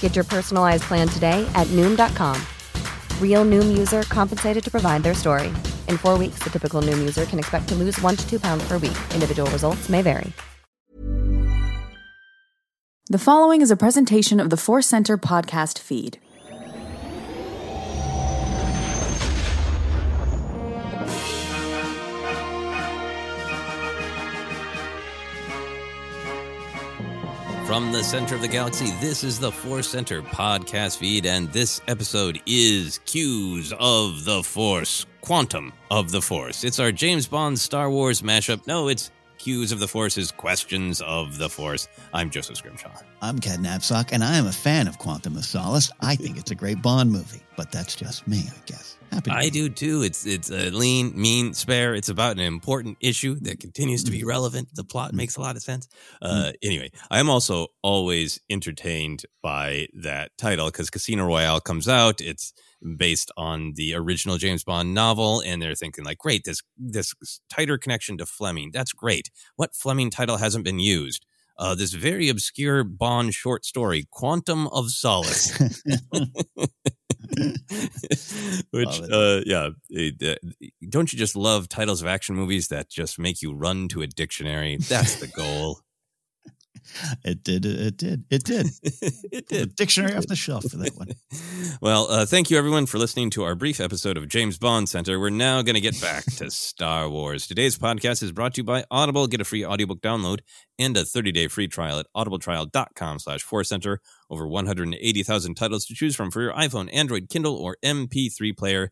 Get your personalized plan today at Noom.com. Real Noom user compensated to provide their story. In four weeks, the typical Noom user can expect to lose one to two pounds per week. Individual results may vary. The following is a presentation of the Force Center podcast feed. From the center of the galaxy, this is the Force Center podcast feed, and this episode is Cues of the Force, Quantum of the Force. It's our James Bond Star Wars mashup. No, it's Cues of the Force's Questions of the Force. I'm Joseph Scrimshaw. I'm Ken Napzok, and I am a fan of Quantum of Solace. I think it's a great Bond movie, but that's just me, I guess. I do too. It's it's a lean, mean, spare. It's about an important issue that continues to be relevant. The plot makes a lot of sense. Uh, anyway, I am also always entertained by that title because Casino Royale comes out. It's based on the original James Bond novel, and they're thinking like, great, this this tighter connection to Fleming. That's great. What Fleming title hasn't been used? Uh, this very obscure Bond short story, Quantum of Solace. Which, uh, yeah, uh, don't you just love titles of action movies that just make you run to a dictionary? That's the goal. It did. It did. It did. it did. The dictionary off the shelf for that one. well, uh, thank you everyone for listening to our brief episode of James Bond Center. We're now going to get back to Star Wars. Today's podcast is brought to you by Audible. Get a free audiobook download and a 30-day free trial at audibletrial.com slash 4center. Over 180,000 titles to choose from for your iPhone, Android, Kindle, or MP3 player.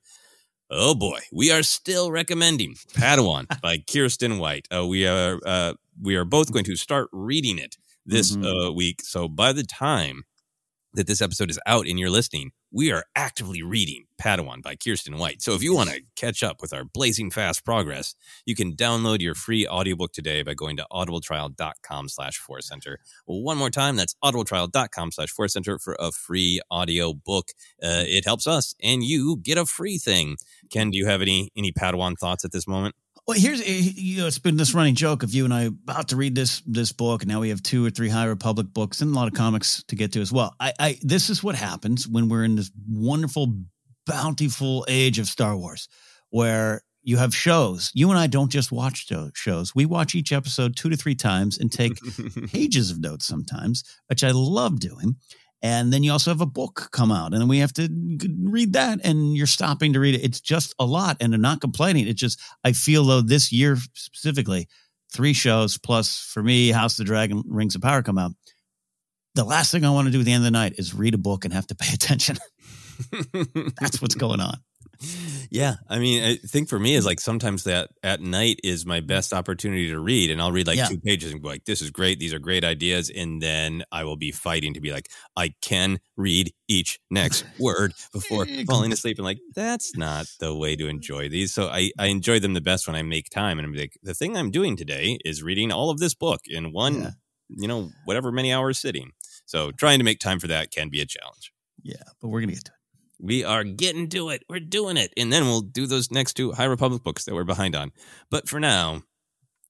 Oh boy, we are still recommending Padawan by Kiersten White. Uh, we are uh, we are both going to start reading it this Mhm. uh, week. So by the time that this episode is out and you're listening, we are actively reading Padawan by Kiersten White. So if you want to catch up with our blazing fast progress, you can download your free audiobook today by going to audibletrial.com slash force center. Well, one more time, that's audibletrial.com slash force center for a free audio book. Uh, it helps us and you get a free thing. Ken, do you have any any Padawan thoughts at this moment? Well, here's eh, you know, it's been this running joke of you and I about to read this this book, and now we have two or three High Republic books and a lot of comics to get to as well. I, I this is what happens when we're in this wonderful, bountiful age of Star Wars, where you have shows. You and I don't just watch shows; we watch each episode two to three times and take pages of notes sometimes, which I love doing. And then you also have a book come out, and then we have to read that, and you're stopping to read it. It's just a lot, and I'm not complaining. It's just I feel though this year specifically, three shows plus for me, House of the Dragon, Rings of Power come out. The last thing I want to do at the end of the night is read a book and have to pay attention. That's what's going on. Yeah, I mean, I think for me is like sometimes that at night is my mm. best opportunity to read, and I'll read like yeah. two pages and be like, "This is great. These are great ideas," and then I will be fighting to be like, "I can read each next word before falling asleep," and like that's not the way to mm. enjoy these. So I I enjoy them the best when I make time, and I'm like, the thing I'm doing today is reading all of this book in one, yeah. you know, whatever many hours sitting. So trying to make time for that can be a challenge. Yeah, but we're gonna get to it. We are getting to it. We're doing it. And then we'll do those next two High Republic books that we're behind on. But for now,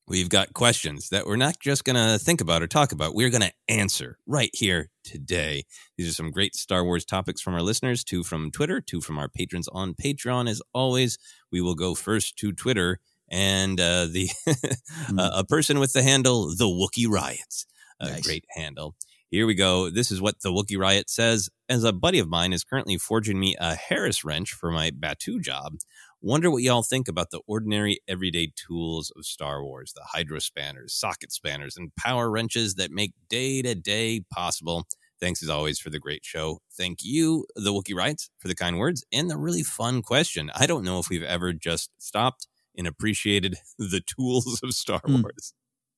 we've got questions that we're not just going to think about or talk about. We're going to answer right here today. These are some great Star Wars topics from our listeners, two from Twitter, two from our patrons on Patreon. As always, we will go first to Twitter and uh, the mm. uh, a person with the handle the Wookiee Riots. A nice. great handle. Here we go. This is what the Wookiee Riot says. As a buddy of mine is currently forging me a Harris wrench for my Batuu job, wonder what y'all think about the ordinary everyday tools of Star Wars the hydro spanners, socket spanners, and power wrenches that make day to day possible. Thanks as always for the great show. Thank you, the Wookiee Riots, for the kind words and the really fun question. I don't know if we've ever just stopped and appreciated the tools of Star hmm. Wars.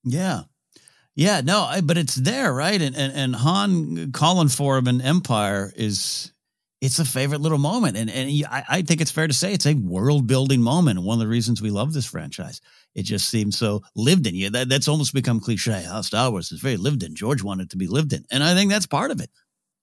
Mm. Yeah, yeah, no, I, but it's there, right? And, and and Han calling for him in Empire is it's a favorite little moment, and and I, I think it's fair to say it's a world building moment. One of the reasons we love this franchise, it just seems so lived in. Yeah, that, that's almost become cliche. How Star Wars is very lived in. George wanted to be lived in, and I think that's part of it.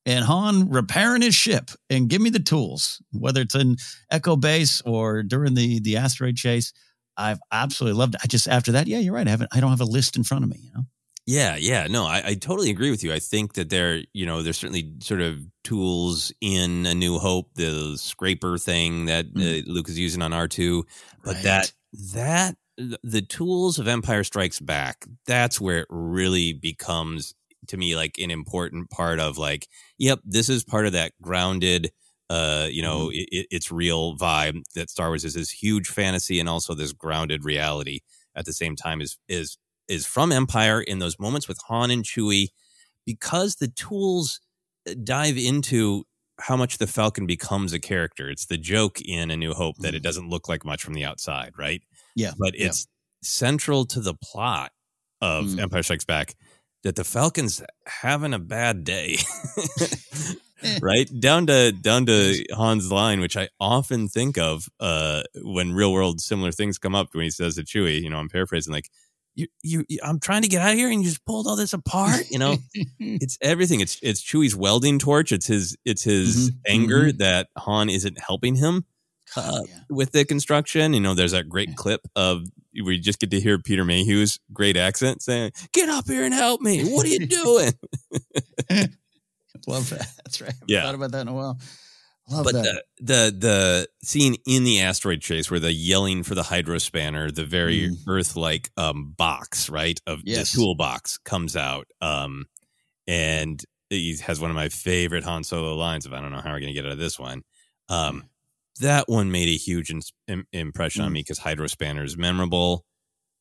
And Han repairing his ship and give me the tools, whether it's in Echo Base or during the the asteroid chase. I've absolutely loved it. I just after that, yeah, you're right. I haven't. I don't have a list in front of me. You know. Yeah, yeah, no, I, I, totally agree with you. I think that there, you know, there's certainly sort of tools in A New Hope, the scraper thing that mm. uh, Luke is using on R two, but right. that that the tools of Empire Strikes Back, that's where it really becomes to me like an important part of like, yep, this is part of that grounded, uh, you know, mm. it, it's real vibe that Star Wars is this huge fantasy and also this grounded reality at the same time is is is from Empire in those moments with Han and Chewie, because the tools uh, dive into how much the Falcon becomes a character. It's the joke in A New Hope that it mm. doesn't look like much from the outside, right? Yeah. But it's yeah. central to the plot of mm. Empire Strikes Back that the Falcon's having a bad day. right down to down to Han's line, which I often think of uh, when real world similar things come up when he says to Chewie, you know, I'm paraphrasing like, you, you, I'm trying to get out of here and you just pulled all this apart. You know, it's everything. It's, it's Chewie's welding torch. It's his, it's his mm-hmm, anger mm-hmm. that Han isn't helping him uh, yeah. with the construction. You know, there's that great yeah. clip of we just get to hear Peter Mayhew's great accent saying, "Get up here and help me! What are you doing?" Love that. That's right. I yeah, thought about that in a while. Love but that. the the the scene in the asteroid chase where the yelling for the hydro spanner, the very mm. Earth like um box, right, of yes. the toolbox comes out. Um and he has one of my favorite Han Solo lines of I don't know how we're gonna get out of this one. Um that one made a huge in, impression mm. on me because hydro spanner is memorable.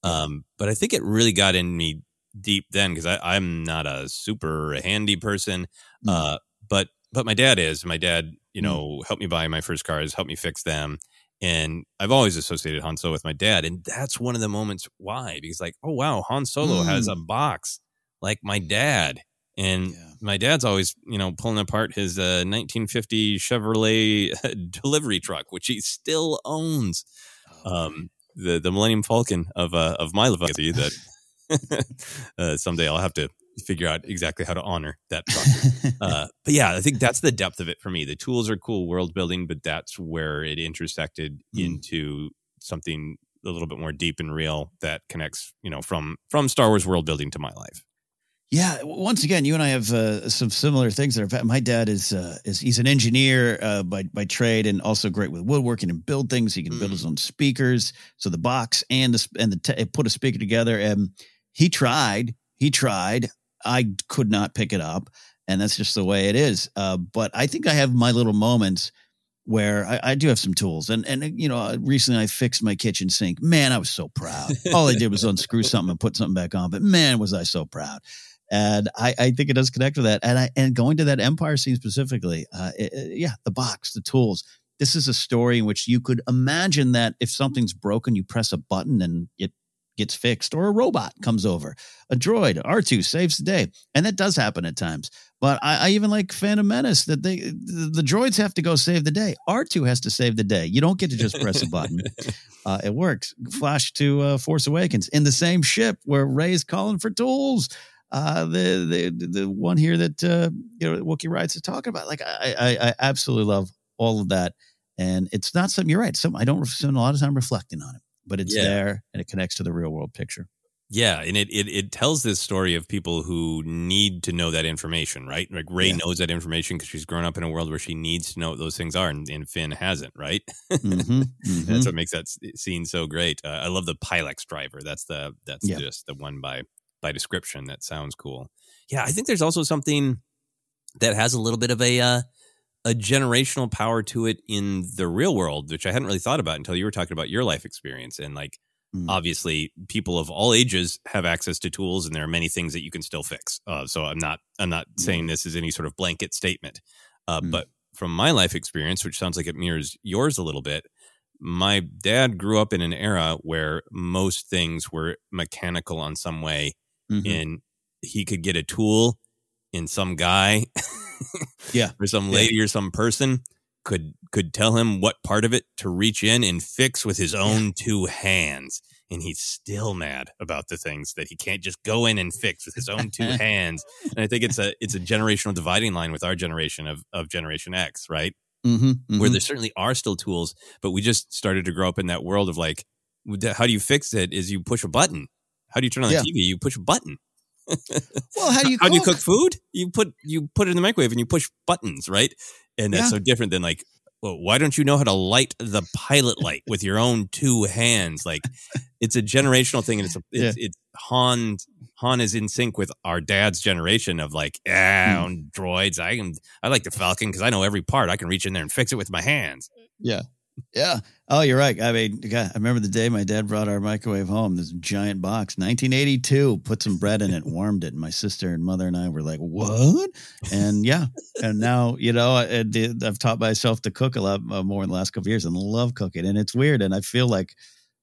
Um, but I think it really got in me deep then because I'm not a super handy person. Mm. Uh, but but my dad is. My dad you mm. know, helped me buy my first cars, helped me fix them. And I've always associated Han Solo with my dad. And that's one of the moments why, because like, oh, wow, Han Solo mm. has a mm. box like my dad. And my dad's always, you know, pulling apart his uh, 1950 Chevrolet delivery truck, which he still owns. Um, the the Millennium Falcon of uh, of my legacy that uh, someday I'll have to figure out exactly how to honor that truck. uh, but yeah, I think that's the depth of it for me. The tools are cool world building, but that's where it intersected Mm. into something a little bit more deep and real that connects, you know, from from Star Wars world building to my life. Yeah, once again, you and I have uh, some similar things. That are, my dad is uh, is he's an engineer uh, by by trade and also great with woodworking and build things. He can build his own speakers, so the box and the and the put a speaker together. And he tried, he tried. I could not pick it up, and that's just the way it is. Uh, but I think I have my little moments where I, I do have some tools, and and you know, recently I fixed my kitchen sink. Man, I was so proud. All I did was unscrew something and put something back on, but man, was I so proud and I, I think it does connect with that. And I and going to that Empire scene specifically, uh, it- it- yeah, the box, the tools. This is a story in which you could imagine that if something's broken, you press a button and it gets fixed, or a robot comes over, a droid, R two saves the day, and that does happen at times. But I, I even like Phantom Menace that they the, droids have to go save the day. R two has to save the day. You don't get to just press a button. Uh, it works. Flash to uh, Force Awakens in the same ship where Rey's calling for tools uh the the the one here that uh you know Wookiee Riots is talking about. Like I, I I absolutely love all of that. And it's not something you're right. Some I don't spend a lot of time reflecting on it, but it's Yeah. there and it connects to the real world picture. Yeah, and it, it it tells this story of people who need to know that information, right? Like Rey Yeah. knows that information because she's grown up in a world where she needs to know what those things are, and, and Finn hasn't, right? Mhm, mhm. That's what makes that scene so great. Uh, I love the Pilex driver. That's the that's Yeah. just the one by by description. That sounds cool. Yeah, I think there's also something that has a little bit of a uh, a generational power to it in the real world, which I hadn't really thought about until you were talking about your life experience. And like, Mm. obviously, people of all ages have access to tools, and there are many things that you can still fix. Uh, so I'm not I'm not saying this is any sort of blanket statement, uh, Mm. but from my life experience, which sounds like it mirrors yours a little bit, my dad grew up in an era where most things were mechanical on some way, Mhm. and he could get a tool in some guy Yeah. or some Yeah. lady or some person could could tell him what part of it to reach in and fix with his own two hands. And he's still mad about the things that he can't just go in and fix with his own two hands. And i think it's a it's a generational dividing line with our generation of of generation x right? Mm-hmm, where there certainly are still tools but we just started to grow up in that world of like how do you fix it is you push a button. How do you turn on the Yeah. tv you push a button Well, how do you how do you cook? cook food? You put you put it in the microwave and you push buttons, right? And that's Yeah. so different than like, well, why don't you know how to light the pilot light with your own two hands? Like, it's a generational thing, and it's a, it's, it's Han. Han is in sync with our dad's generation of like, ah, Hmm. droids. I can I like the Falcon because I know every part. I can reach in there and fix it with my hands. Yeah. Yeah. Oh, you're right. I mean, I remember the day my dad brought our microwave home, this giant box, 1982, put some bread in it, warmed it. And my sister and mother and I were like, what? And yeah. And now, you know, I, I've taught myself to cook a lot uh, more in the last couple of years and love cooking. And it's weird. And I feel like,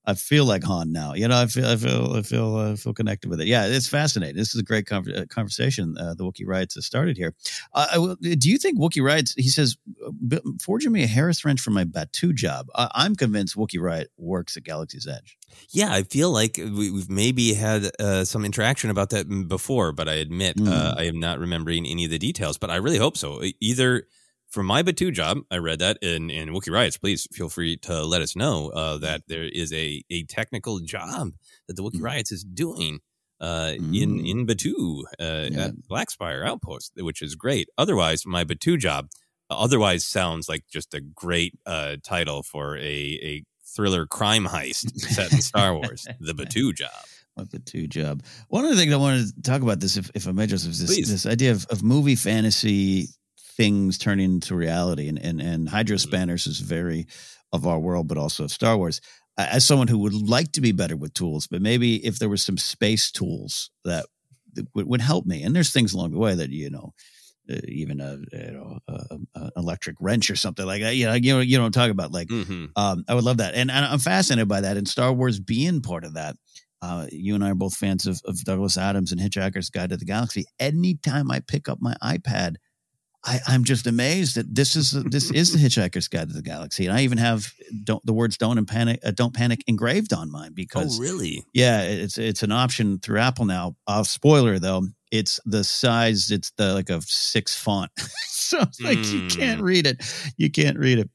I feel like Han now. You know, I feel, I feel, I feel, uh, feel connected with it. Yeah, it's fascinating. This is a great uh, conversation. Uh, the Wookiee riots has started here. Uh, I do you think Wookiee riots? He says, forging me a Harris wrench for my Batuu job. I, I'm convinced Wookiee riot works at Galaxy's Edge. Yeah, I feel like we, we've maybe had uh, some interaction about that before, but I admit uh, Mm. I am not remembering any of the details. But I really hope so. Either for my Batuu job, I read that in, in Wookiee Riots. Please feel free to let us know uh, that there is a, a technical job that the Wookiee Riots is doing uh, in Mm. in Batuu uh, at Blackspire Outpost, which is great. Otherwise, my Batuu job otherwise sounds like just a great uh, title for a a thriller crime heist set in Star Wars, The Batuu Job. My Batuu job. One of the things I wanted to talk about this, if, if I may, Joseph, is this, Please. this idea of, of movie fantasy things turning into reality. And, and, and Hydro Spanners is very of our world, but also of Star Wars. As someone who would like to be better with tools, but maybe if there was some space tools that would, would help me, and there's things along the way that, you know, uh, even a you know a, a electric wrench or something like that. You know, you know, you I'm talking about. Like, Mm-hmm. um, I would love that, and, and I'm fascinated by that, and Star Wars being part of that. Uh, you and I are both fans of, of Douglas Adams and Hitchhiker's Guide to the Galaxy. Anytime I pick up my iPad, I, I'm just amazed that this is this is the Hitchhiker's Guide to the Galaxy, and I even have don't the words "don't and panic" uh, "don't panic" engraved on mine because oh, really? Yeah, it's it's an option through Apple now. Uh, spoiler though, it's the size. It's the like a six font, so it's like mm. you can't hmm. read it. You can't read it.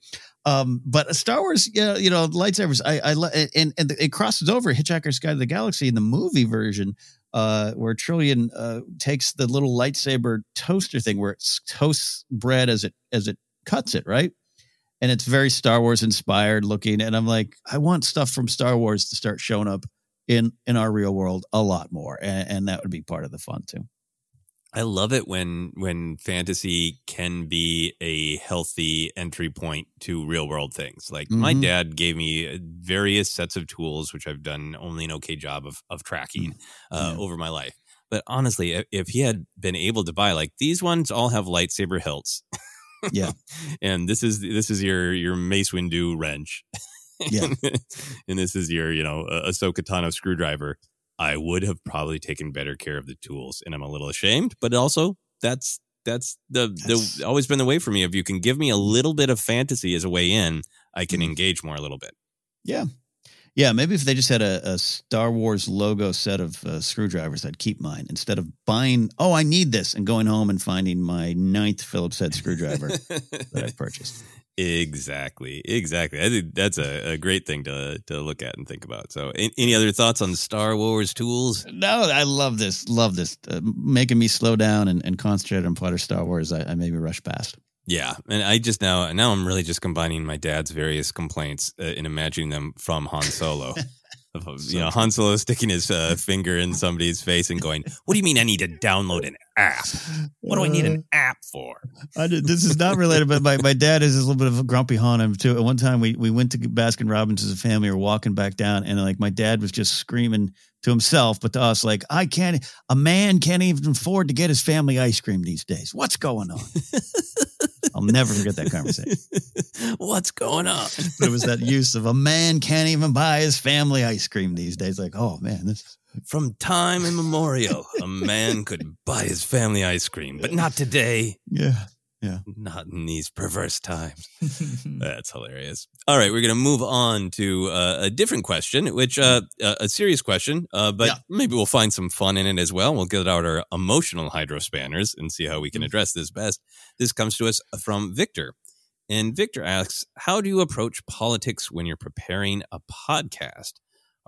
Um, but Star Wars, you know, you know, lightsabers. I, I, and and it crosses over Hitchhiker's Guide to the Galaxy in the movie version, uh, where Trillian uh, takes the little lightsaber toaster thing, where it toasts bread as it as it cuts it, right? And it's very Star Wars inspired looking. And I'm like, I want stuff from Star Wars to start showing up in in our real world a lot more, and, and that would be part of the fun too. I love it when when fantasy can be a healthy entry point to real world things. Like mm-hmm. my dad gave me uh, various sets of tools, which I've done only an okay job of of tracking mm-hmm. uh, yeah. over my life. But honestly, if he had been able to buy like these ones, all have lightsaber hilts. yeah, and this is this is your your Mace Windu wrench. Yeah, and this is your you know Ahsoka Tano screwdriver. I would have probably taken better care of the tools, and I'm a little ashamed. But also, that's that's the that's, the always been the way for me. If you can give me a little bit of fantasy as a way in, I can mm-hmm. engage more a little bit. Yeah, yeah. Maybe if they just had a, a Star Wars logo set of uh, screwdrivers, I'd keep mine instead of buying. Oh, I need this, and going home and finding my ninth Phillips head screwdriver that I purchased. Exactly, exactly. I think that's a, a great thing to to look at and think about. So, any, any other thoughts on Star Wars tools? No, I love this. Love this. Uh, making me slow down and, and concentrate on Potter Star Wars. I, I maybe rush past. Yeah, and I just now now I'm really just combining my dad's various complaints uh, and imagining them from Han Solo. of you know Han Solo sticking his uh, finger in somebody's face and going, "What do you mean I need to download an app? What do I need an uh, app for?" Did, this is not related, but my, my dad is a little bit of a grumpy Han too. At one time, we we went to Baskin Robbins as a family, we were walking back down, and like my dad was just screaming to himself, but to us, like, I can't, a man can't even afford to get his family ice cream these days. What's going on? I'll never forget that conversation. What's going on? it was that use of a man can't even buy his family ice cream these days. Like, oh man, this from time immemorial, a man could buy his family ice cream, but not today. Yeah. Yeah. Not in these perverse times. That's hilarious. All right, we're going to move on to uh, a different question, which uh, a serious question, uh, but yeah. maybe we'll find some fun in it as well. We'll get out our emotional hydrospanners and see how we can mm. address this best. This comes to us from Victor. And Victor asks, How do you approach politics when you're preparing a podcast?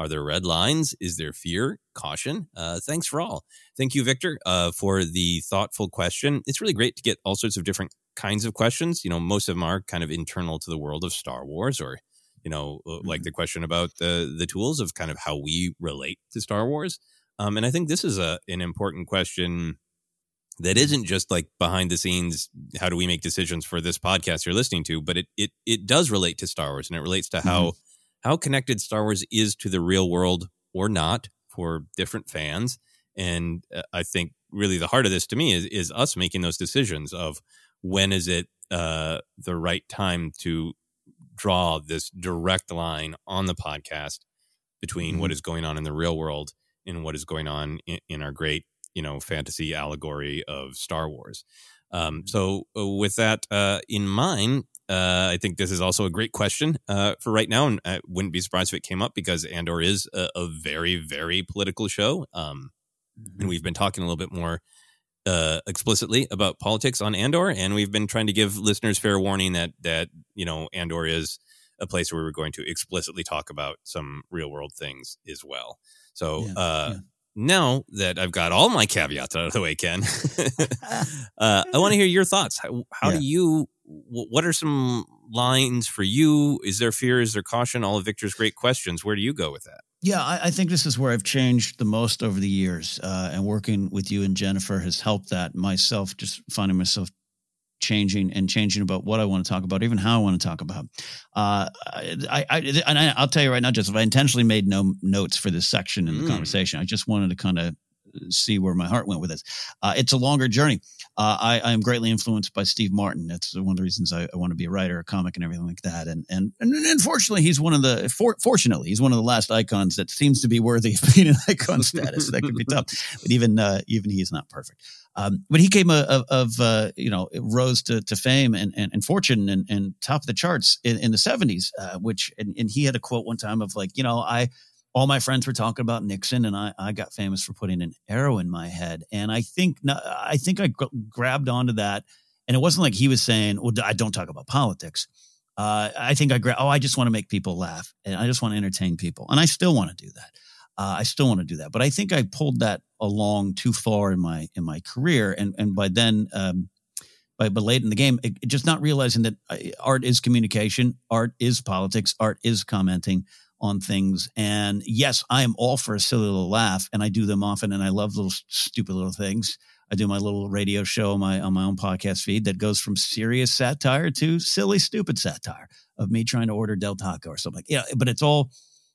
Are there red lines? Is there fear, caution? Uh, thanks for all. Thank you, Victor, uh, for the thoughtful question. It's really great to get all sorts of different kinds of questions. You know, most of them are kind of internal to the world of Star Wars, or you know, uh, mm-hmm. like the question about the the tools of kind of how we relate to Star Wars. Um, and I think this is a an important question that isn't just like behind the scenes. How do we make decisions for this podcast you're listening to? But it it it does relate to Star Wars, and it relates to how. Mm-hmm how connected Star Wars is to the real world or not for different fans. And uh, I think really the heart of this to me is, is us making those decisions of when is it uh, the right time to draw this direct line on the podcast between mm-hmm. what is going on in the real world and what is going on in, in our great, you know, fantasy allegory of Star Wars. Um, so, uh, with that uh, in mind, uh, I think this is also a great question uh, for right now, and I wouldn't be surprised if it came up because Andor is a, a very, very political show, um, mm-hmm. and we've been talking a little bit more uh, explicitly about politics on Andor, and we've been trying to give listeners fair warning that that you know Andor is a place where we're going to explicitly talk about some real world things as well. So. Yeah, uh, yeah now that I've got all my caveats out of the way, Ken, uh, I want to hear your thoughts. How, how yeah. do you what are some lines for you? Is there fear? Is there caution? All of Victor's great questions. Where do you go with that? Yeah, I, I think this is where I've changed the most over the years, uh, and working with you and Jennifer has helped that. Myself, just finding myself changing and changing about what I want to talk about, even how I want to talk about. Uh, I, I, and I, will tell you right now, Joseph, I intentionally made no notes for this section in the mm. conversation. I just wanted to kind of see where my heart went with this. Uh, it's a longer journey. Uh, I, I am greatly influenced by Steve Martin. That's one of the reasons I, I want to be a writer, a comic, and everything like that. And and and unfortunately, he's one of the for, fortunately he's one of the last icons that seems to be worthy of being an icon status. that could be tough, but even uh, even he's not perfect. Um, but he came of, of uh, you know rose to, to fame and, and, and fortune and, and top of the charts in, in the seventies. Uh, which and, and he had a quote one time of like you know I all my friends were talking about Nixon, and I, I got famous for putting an arrow in my head. And I think I think I grabbed onto that, and it wasn't like he was saying, "Well, I don't talk about politics." Uh, I think I gra- oh, I just want to make people laugh, and I just want to entertain people, and I still want to do that. Uh, I still want to do that, but I think I pulled that along too far in my in my career, and and by then. Um, but, but late in the game, it, just not realizing that uh, art is communication, art is politics, art is commenting, on things. And yes, I am all for a silly little laugh, and I do them often, and I love little stupid little things. I do my little radio show on my on my own podcast feed that goes from serious satire to silly, stupid satire of me trying to order Del Taco or something. Yeah, but it's all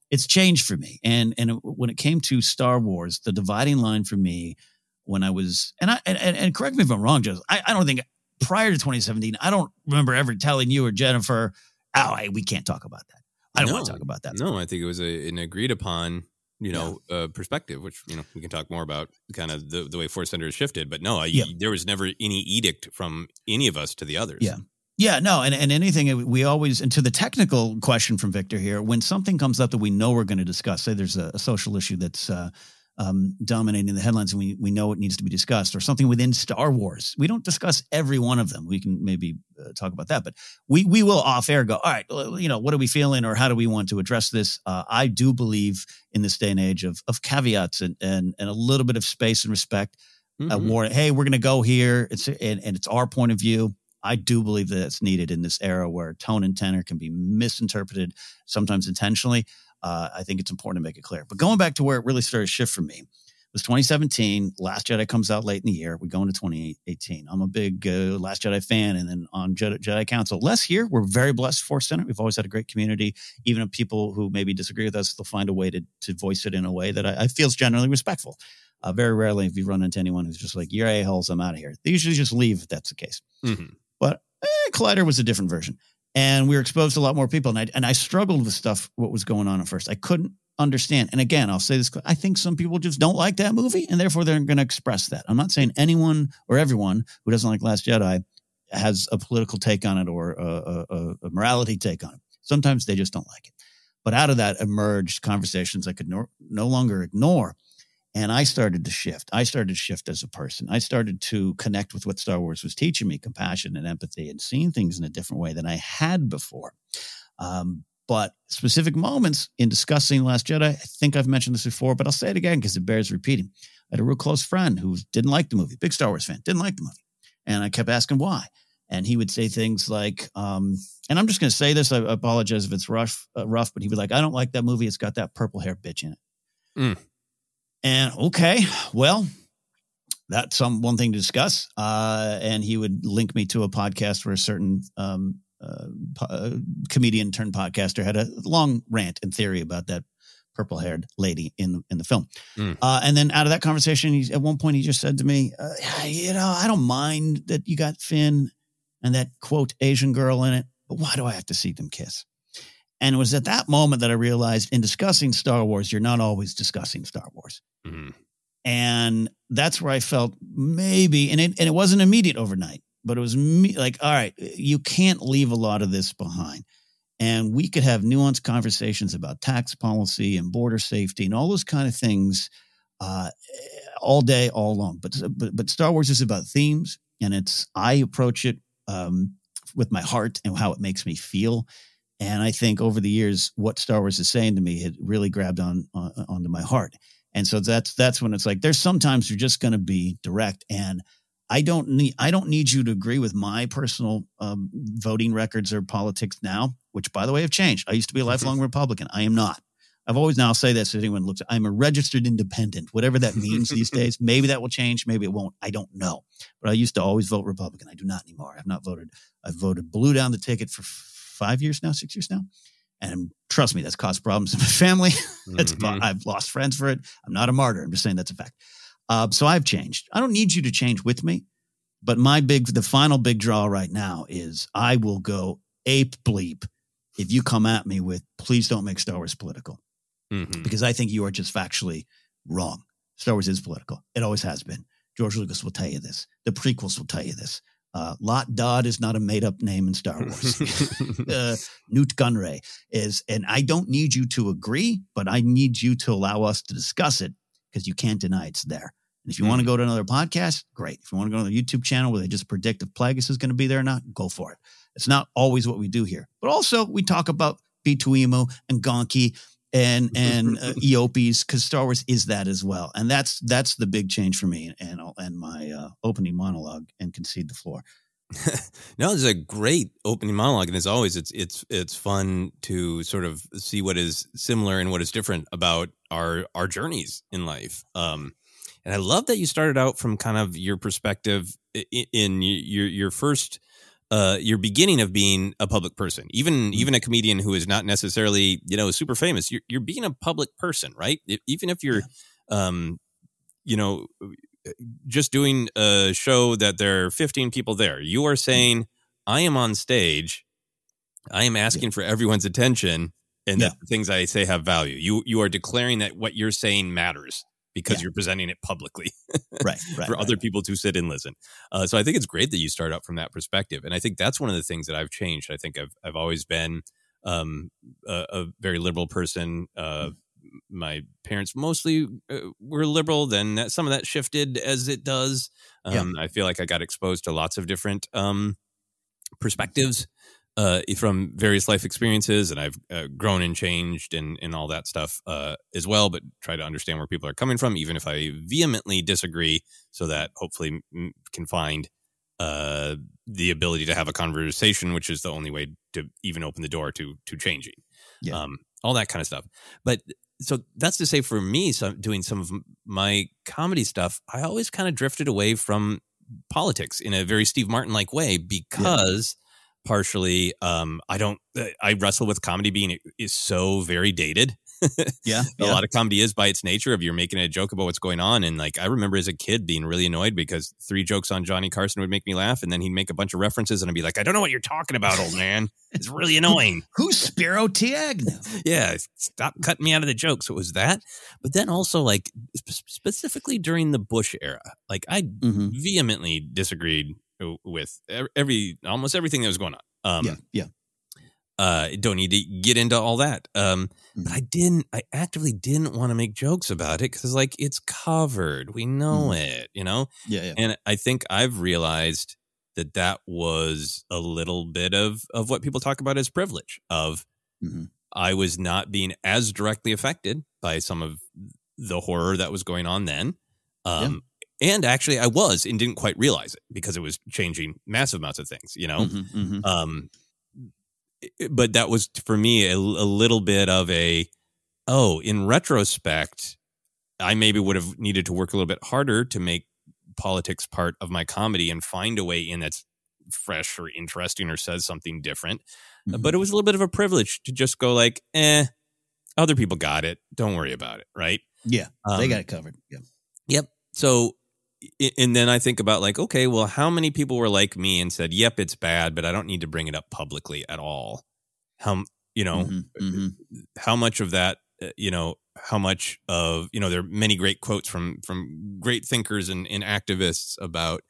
it's changed for me. And and when it came to Star Wars, the dividing line for me when I was and I and, and correct me if I'm wrong, Joe. I, I don't think prior to 2017, I don't remember ever telling you or Jennifer, "Oh, we can't talk about that." I don't no, want to talk about that. No, I think it was a, an agreed upon, you know, yeah. uh, perspective, which you know we can talk more about, kind of the, the way Force Center has shifted. But no, I, yeah. there was never any edict from any of us to the others. Yeah. Yeah, no, and, and anything we always and to the technical question from Victor here, when something comes up that we know we're going to discuss, say there's a, a social issue that's uh, um, dominating the headlines and we, we know it needs to be discussed or something within Star Wars. We don't discuss every one of them. We can maybe uh, talk about that, but we, we will off air go, all right, you know, what are we feeling or how do we want to address this? Uh, I do believe in this day and age of, of caveats and, and, and a little bit of space and respect. Mm-hmm. Uh, hey, we're going to go here. It's and, and it's our point of view. I do believe that it's needed in this era where tone and tenor can be misinterpreted, sometimes intentionally. Uh, I think it's important to make it clear. But going back to where it really started to shift for me was 2017. Last Jedi comes out late in the year. We go into 2018. I'm a big uh, Last Jedi fan, and then on Jedi, Jedi Council. Less here. We're very blessed Force Center. We've always had a great community. Even if people who maybe disagree with us, they'll find a way to to voice it in a way that I, I feel is generally respectful. Uh, very rarely, if you run into anyone who's just like, "You're a holes, I'm out of here." They usually just leave if that's the case. Mm-hmm. But eh, Collider was a different version and we were exposed to a lot more people. And I, and I struggled with stuff, what was going on at first. I couldn't understand. And again, I'll say this I think some people just don't like that movie, and therefore they're going to express that. I'm not saying anyone or everyone who doesn't like Last Jedi has a political take on it or a, a, a morality take on it. Sometimes they just don't like it. But out of that emerged conversations I could no, no longer ignore and I started to shift. I started to shift as a person. I started to connect with what Star Wars was teaching me compassion and empathy and seeing things in a different way than I had before. Um, but specific moments in discussing Last Jedi, I think I've mentioned this before, but I'll say it again because it bears repeating. I had a real close friend who didn't like the movie, big Star Wars fan, didn't like the movie. And I kept asking why. And he would say things like, um, and I'm just going to say this. I apologize if it's rough, uh, rough, but he would be like, I don't like that movie. It's got that purple hair bitch in it. Mm. And okay, well, that's some one thing to discuss. Uh, and he would link me to a podcast where a certain um, uh, po- uh, comedian turned podcaster had a long rant in theory about that purple haired lady in the, in the film. Mm. Uh, and then out of that conversation, he, at one point he just said to me, uh, "You know, I don't mind that you got Finn and that quote Asian girl in it, but why do I have to see them kiss?" And it was at that moment that I realized in discussing Star Wars, you're not always discussing Star Wars. Mm-hmm. And that's where I felt maybe, and it, and it wasn't immediate overnight, but it was me, like, all right, you can't leave a lot of this behind. And we could have nuanced conversations about tax policy and border safety and all those kind of things uh, all day, all long. But, but, but Star Wars is about themes, and it's, I approach it um, with my heart and how it makes me feel and I think over the years, what Star Wars is saying to me had really grabbed on, on onto my heart. And so that's that's when it's like there's sometimes you're just going to be direct, and I don't need I don't need you to agree with my personal um, voting records or politics now, which by the way have changed. I used to be a mm-hmm. lifelong Republican. I am not. I've always now say this to anyone looks. I'm a registered independent, whatever that means these days. Maybe that will change. Maybe it won't. I don't know. But I used to always vote Republican. I do not anymore. I've not voted. I've voted blue down the ticket for five years now, six years now. And trust me, that's caused problems in my family. mm-hmm. I've lost friends for it. I'm not a martyr. I'm just saying that's a fact. Uh, so I've changed. I don't need you to change with me, but my big, the final big draw right now is I will go ape bleep if you come at me with please don't make Star Wars political Mhm. because I think you are just factually wrong. Star Wars is political. It always has been. George Lucas will tell you this. The prequels will tell you this. Uh, Lott Dod is not a made up name in Star Wars. uh, Nute Gunray is, and I don't need you to agree, but I need you to allow us to discuss it because you can't deny it's there. And if you want to go to another podcast, great. If you want to go to the YouTube channel where they just predict if Plagueis is going to be there or not, go for it. It's not always what we do here, but also we talk about B2Emo and Gonki and and uh, Eopies because Star Wars is that as well, and that's that's the big change for me. And I'll end my uh, opening monologue and concede the floor. no, it's a great opening monologue, and as always, it's it's it's fun to sort of see what is similar and what is different about our our journeys in life. Um, and I love that you started out from kind of your perspective i- in your your first uh your beginning of being a public person. Even even a comedian who is not necessarily you know super famous you're, you're being a public person right? Even if you're um you know just doing a show that there are 15 people there you are saying i am on stage i am asking for everyone's attention and that the things i say have value. You you are declaring that what you're saying matters because Yeah. you're presenting it publicly Right, right, for right, other people to sit and listen. Uh, so i think it's great that you start out from that perspective and i think that's one of the things that i've changed. I think i've, I've always been um, a, a very liberal person. Uh, my parents mostly uh, were liberal then that, some of that shifted as it does. Yeah. um, i feel like i got exposed to lots of different um, perspectives uh, from various life experiences, and I've uh, grown and changed and and all that stuff uh, as well. But try to understand where people are coming from, even if I vehemently disagree, so that hopefully can find uh, the ability to have a conversation, which is the only way to even open the door to to changing. Yeah. Um, all that kind of stuff. But so that's to say, for me, so doing some of my comedy stuff, I always kind of drifted away from politics in a very Steve Martin like way because partially um I don't I wrestle with comedy being is so very dated. Yeah, a lot of comedy is by its nature of you're making a joke about what's going on and like I remember as a kid being really annoyed because three jokes on Johnny Carson would make me laugh and then he'd make a bunch of references and I'd be like I don't know what you're talking about old man. It's really annoying. Who's Spiro T. Agnew? yeah, stop cutting me out of the jokes. So it was that. But then also like sp- specifically during the Bush era, like I Mm-hmm. vehemently disagreed with every almost everything that was going on. Um, yeah, yeah. uh, don't need to get into all that. Um, Mm-hmm. but I didn't. I actively didn't want to make jokes about it because like it's covered. We know it, you know. Mm-hmm. Yeah, yeah. And I think I've realized that that was a little bit of of what people talk about as privilege. Of Mhm. I was not being as directly affected by some of the horror that was going on then. Um, And actually, I was and didn't quite realize it because it was changing massive amounts of things, you know? Mhm, mhm. Um, but that was for me a, a little bit of a, oh, in retrospect, I maybe would have needed to work a little bit harder to make politics part of my comedy and find a way in that's fresh or interesting or says something different. Mm-hmm. But it was a little bit of a privilege to just go like, eh, other people got it. Don't worry about it. Right. Yeah, they Um, got it covered. Yeah. Yep. So, and then I think about like, okay, well, how many people were like me and said, "Yep, it's bad, but I don't need to bring it up publicly at all." How you know Mhm, mhm. how much of that uh, you know how much of you know there are many great quotes from from great thinkers and, and activists about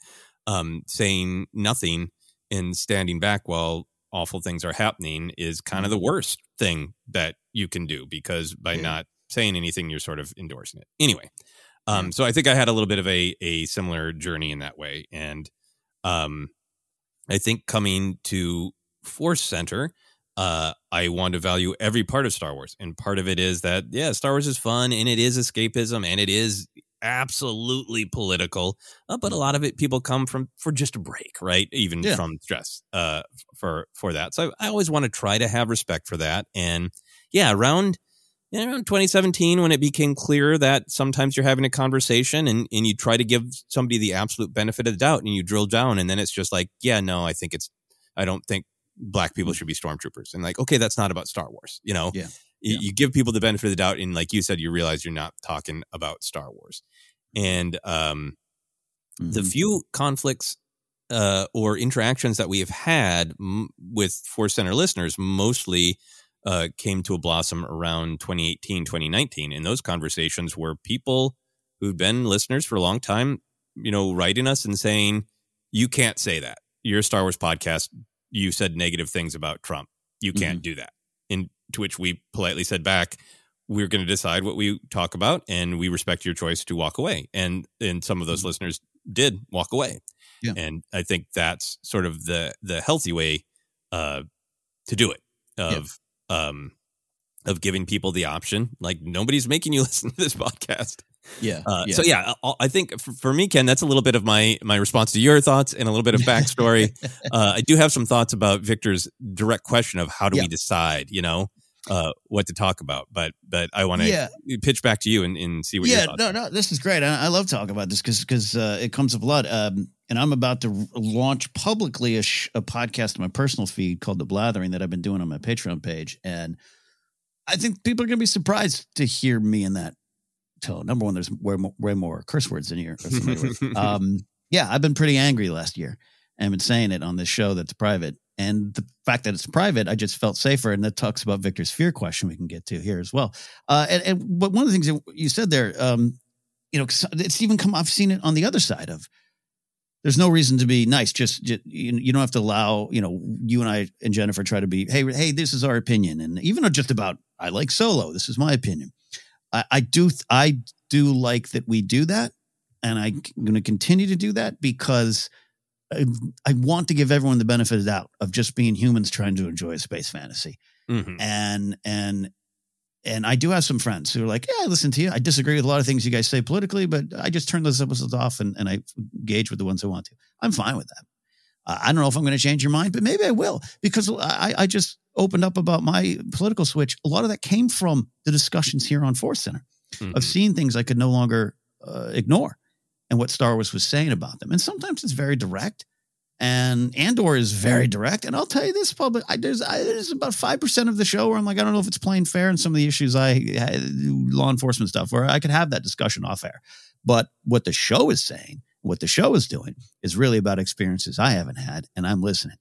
um, saying nothing and standing back while awful things are happening is kind of the worst thing that you can do because by not saying anything you're sort of endorsing it anyway um, so i think i had a little bit of a a similar journey in that way and um, i think coming to force center uh, I want to value every part of Star Wars. And part of it is that, yeah, Star Wars is fun and it is escapism and it is absolutely political. Uh, but a lot of it, people come from for just a break, right? Even Yeah. from stress uh, for for that. So I always want to try to have respect for that. And yeah, around yeah, around 2017 when it became clear that sometimes you're having a conversation and, and you try to give somebody the absolute benefit of the doubt and you drill down and then it's just like yeah no i think it's i don't think black people should be stormtroopers. And like okay that's not about star wars you know? Yeah. you, you give people the benefit of the doubt and like you said you realize you're not talking about star wars. And um, the Mhm. few conflicts uh, or interactions that we have had m- with Force Center listeners mostly uh, came to a blossom around 2018, 2019. And those conversations were people who'd been listeners for a long time, you know, writing us and saying, you can't say that. You're a Star Wars podcast. You said negative things about Trump. You can't do that. And to which we politely said back, we're going to decide what we talk about and we respect your choice to walk away. And and some of those listeners did walk away. Yeah. And I think that's sort of the the healthy way uh to do it of um of giving people the option like nobody's making you listen to this podcast. Yeah. Uh, So yeah, I, I think for, for me, Ken, that's a little bit of my my response to your thoughts and a little bit of backstory. uh, I do have some thoughts about Victor's direct question of how do Yeah. we decide, you know, uh, what to talk about. But but I want to Yeah. pitch back to you and, and see what yeah, no, no, this is great. I, I love talking about this because because uh, it comes up a lot. Um, and I'm about to launch publicly a, sh- a podcast on my personal feed called The Blathering that I've been doing on my Patreon page, and I think people are going to be surprised to hear me in that tone. Number one, there's way more, way more curse words in here. or somebody words. um, yeah, I've been pretty angry last year and been saying it on this show that's private. And the fact that it's private, I just felt safer. And that talks about Victor's fear question we can get to here as well. Uh, and, and but one of the things you said there, um, you know, it's even come. I've seen it on the other side of. There's no reason to be nice. Just, just you, you don't have to allow. You know, you and I and Jennifer try to be. Hey, hey, this is our opinion, and even just about I like Solo. This is my opinion. I, I do. I do like that we do that, and I'm going to continue to do that because I, I want to give everyone the benefit of the doubt of just being humans trying to enjoy a space fantasy Mhm. and and and I do have some friends who are like, yeah, I listen to you. I disagree with a lot of things you guys say politically, but I just turn those episodes off and, and I engage with the ones I want to. I'm fine with that. Uh, I don't know if I'm going to change your mind, but maybe I will because I, I just opened up about my political switch. A lot of that came from the discussions here on Force Center Mhm. of seeing things I could no longer uh, ignore and what Star Wars was saying about them. And sometimes it's very direct. And Andor is very direct. And I'll tell you this, public, I, there's, I, there's about 5% of the show where I'm like, I don't know if it's playing fair in some of the issues I, I law enforcement stuff, where I could have that discussion off air. But what the show is saying, what the show is doing is really about experiences I haven't had and I'm listening.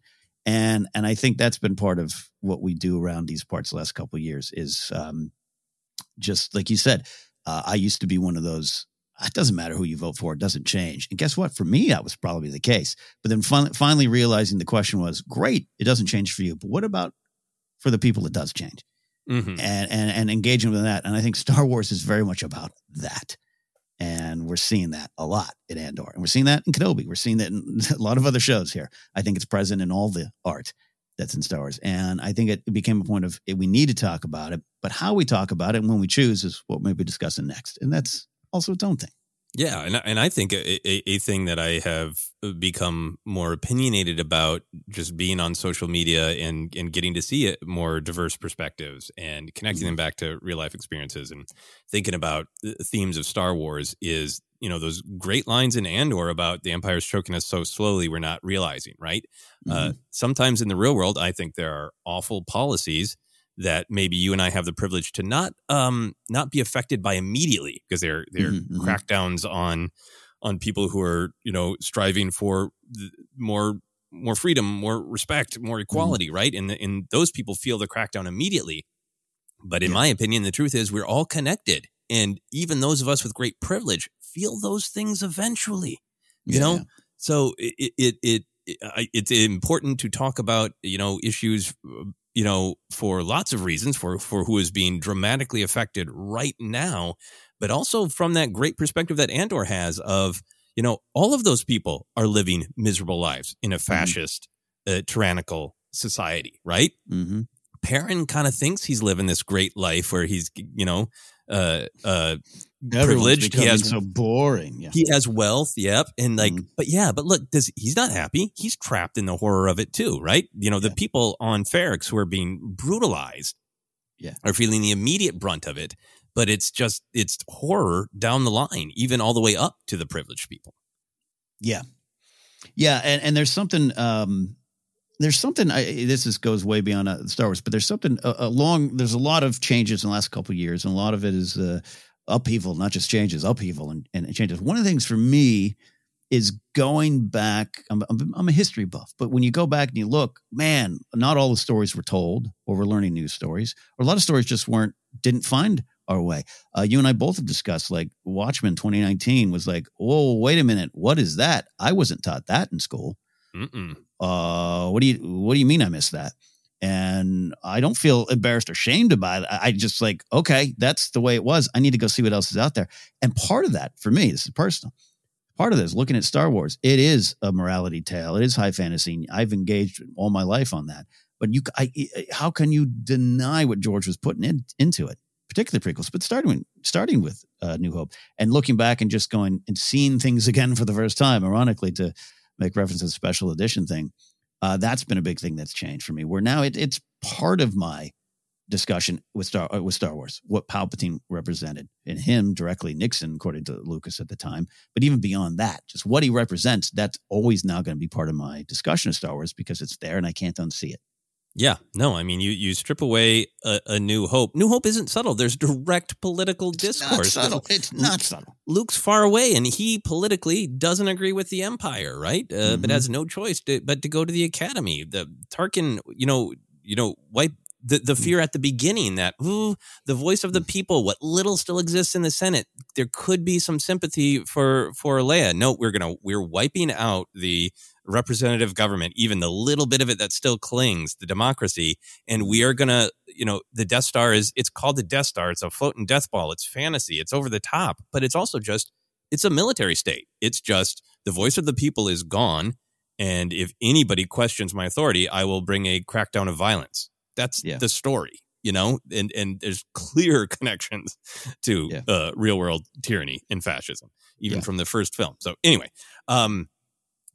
And, and I think that's been part of what we do around these parts the last couple of years is, um, just like you said, uh, I used to be one of those. It doesn't matter who you vote for; it doesn't change. And guess what? For me, that was probably the case. But then fin- finally realizing the question was, great, it doesn't change for you, but what about for the people it does change? Mhm. And and and engaging with that. And I think Star Wars is very much about that. And we're seeing that a lot in Andor, and we're seeing that in Kenobi. We're seeing that in a lot of other shows here. I think it's present in all the art that's in Star Wars. And I think it became a point of we need to talk about it, but how we talk about it and when we choose is what we'll be discussing next. And that's also its own thing. Yeah, and I- and I think a, a, a thing that I have become more opinionated about just being on social media and and getting to see it more diverse perspectives and connecting them back to real life experiences and thinking about the themes of Star Wars is you know those great lines in Andor about the Empire's choking us so slowly we're not realizing right. Uh, sometimes in the real world, I think there are awful policies that maybe you and I have the privilege to not um not be affected by immediately because they're they're Mhm, mhm. crackdowns on on people who are you know striving for th- more more freedom, more respect, more equality, right? And the, and those people feel the crackdown immediately. But in my opinion, the truth is we're all connected, and even those of us with great privilege feel those things eventually. You Yeah, know, yeah. so it it it, it I- it's important to talk about you know issues uh, you know for lots of reasons for for who is being dramatically affected right now, but also from that great perspective that Andor has of you know all of those people are living miserable lives in a fascist, uh, tyrannical society, right? Mm-hmm. Perrin kind of thinks he's living this great life where he's you know uh uh privileged. He has so boring. Yeah. he has wealth, yep, and like, Mhm. but yeah, but look, does he's not happy? He's trapped in the horror of it too, right? You know, the people on Ferrix who are being brutalized, Yeah. are feeling the immediate brunt of it. But it's just it's horror down the line, even all the way up to the privileged people. Yeah, yeah, and and there's something. um there's something. I, this is goes way beyond uh, Star Wars, but there's something uh, along. There's a lot of changes in the last couple of years, and a lot of it is uh, upheaval, not just changes, upheaval and, and changes. One of the things for me is going back. I'm, I'm, I'm, a history buff, but when you go back and you look, man, not all the stories were told, or we're learning new stories, or a lot of stories just weren't, didn't find our way. Uh, you and I both have discussed like Watchmen 2019 was like, whoa, wait a minute, what is that? I wasn't taught that in school. Uh, what do you what do you mean I missed that? And I don't feel embarrassed or shamed about it. I just like, okay, that's the way it was. I need to go see what else is out there. And part of that for me, this is personal. Part of this, looking at Star Wars, it is a morality tale. It is high fantasy. I've engaged all my life on that. But you, I, how can you deny what George was putting in, into it? particularly prequels, but starting with, starting with uh, New Hope and looking back and just going and seeing things again for the first time, ironically, to make reference to the special edition thing. Uh, that's been a big thing that's changed for me. Where now it, it's part of my discussion with Star uh, with Star Wars, what Palpatine represented, and him directly Nixon, according to Lucas at the time. But even beyond that, just what he represents, that's always now going to be part of my discussion of Star Wars because it's there and I can't unsee it. Yeah, no, I mean, you you strip away a, a, New Hope. New Hope isn't subtle. There's direct political it's discourse. Not subtle. It's not subtle. Luke's far away, and he politically doesn't agree with the Empire, right? Uh, mm-hmm. But has no choice to, but to go to the Academy. The Tarkin, you know, you know, wipe the, the fear at the beginning that ooh, the voice of the mm. people, what little still exists in the Senate, there could be some sympathy for for Leia. No, we're gonna we're wiping out the representative government, even the little bit of it that still clings, the democracy, and we are gonna, you know, the Death Star is it's called the Death Star. It's a floating death ball. It's fantasy. It's over the top, but it's also just it's a military state. It's just the voice of the people is gone. And if anybody questions my authority, I will bring a crackdown of violence that's yeah. the story, you know, and and there's clear connections to yeah. uh, real world tyranny and fascism, even yeah. from the first film. So anyway, um,